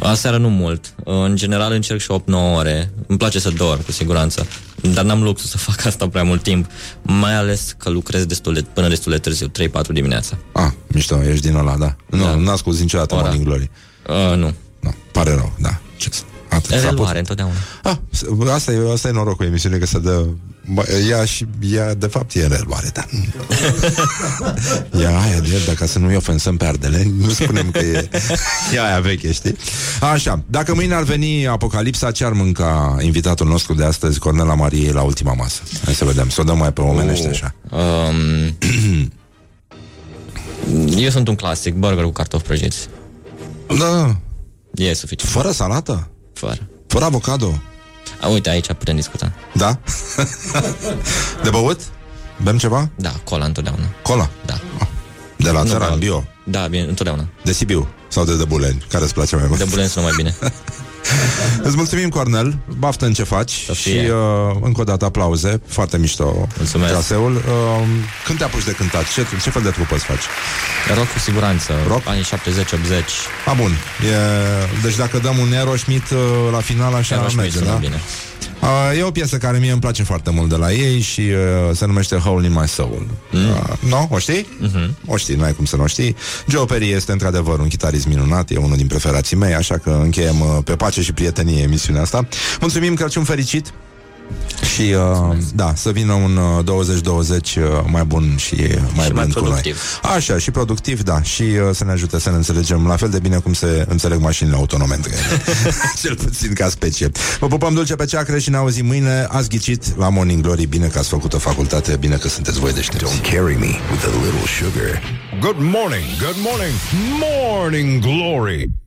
Aseară nu mult. Uh, În general încerc și 8-9 ore. Îmi place să dorm, cu siguranță. Dar n-am luxul să *laughs* fac asta prea mult timp. Mai ales că lucrez destul de, până destul de târziu, 3-4 dimineața. Ah, mișto, ești din ăla, da. Nu, da. n-a ascult niciodată Ora. Morning Glory. Uh, nu. Nu, pare rău, da. Ce să... Atât, s-a Reluare pus- întotdeauna. Ah, s- asta e, asta e noroc cu emisiune, că se dă... bă, Ea și ea, de fapt, e în reluare, dar... e aia de el, dacă să nu-i ofensăm pe ardele, nu spunem că e, *laughs* e aia veche, știi? Așa, dacă mâine ar veni apocalipsa, ce ar mânca invitatul nostru de astăzi, Cornela Mariei, la ultima masă? Hai să vedem, să o dăm mai pe omenește așa. Um, *clears throat* eu sunt un clasic, burger cu cartofi prăjiți. Da. E suficient. Fără salată? Fără. Fără avocado? A, uite, aici putem discuta. Da? de băut? Bem ceva? Da, cola întotdeauna. Cola? Da. De la Nu țăran, beau. bio? Da, bine, întotdeauna. De Sibiu? Sau de Dăbuleni? Care îți place mai mult? De bulen sună mai bine. *laughs* *laughs* Îți mulțumim, Cornel, baftă în ce faci Și fie. uh, încă o dată aplauze Foarte mișto Mulțumesc. traseul uh, Când te apuci de cântat? Ce, ce fel de trupă îți faci? Rock cu siguranță. Rock? Anii 70-80. A, bun e, Deci dacă dăm un Aerosmith uh, la final Așa Aerosmith merge, sună da? bine. Uh, e o piesă care mie îmi place foarte mult de la ei Și uh, se numește Hole in My Soul mm. uh, Nu? O știi? Mhm. O știi, nu ai cum să nu o știi Joe Perry este într-adevăr un chitarist minunat E unul din preferații mei Așa că încheiem uh, pe pace și prietenie emisiunea asta Mulțumim, Crăciun fericit și uh, da, să vină un uh, 2020 uh, mai bun și uh, mai Și mai blând cu noi. productiv. Așa, și productiv, da, și uh, să ne ajute să ne înțelegem la fel de bine cum se înțeleg mașinile autonome între ele. *laughs* Cel puțin ca specie. Vă pupăm dulce pe ceacră și ne auzim mâine. Ați ghicit la Morning Glory. Bine că ați făcut o facultate, bine că sunteți voi deștepți. Don't carry me with a little sugar. Good morning, good morning, morning glory.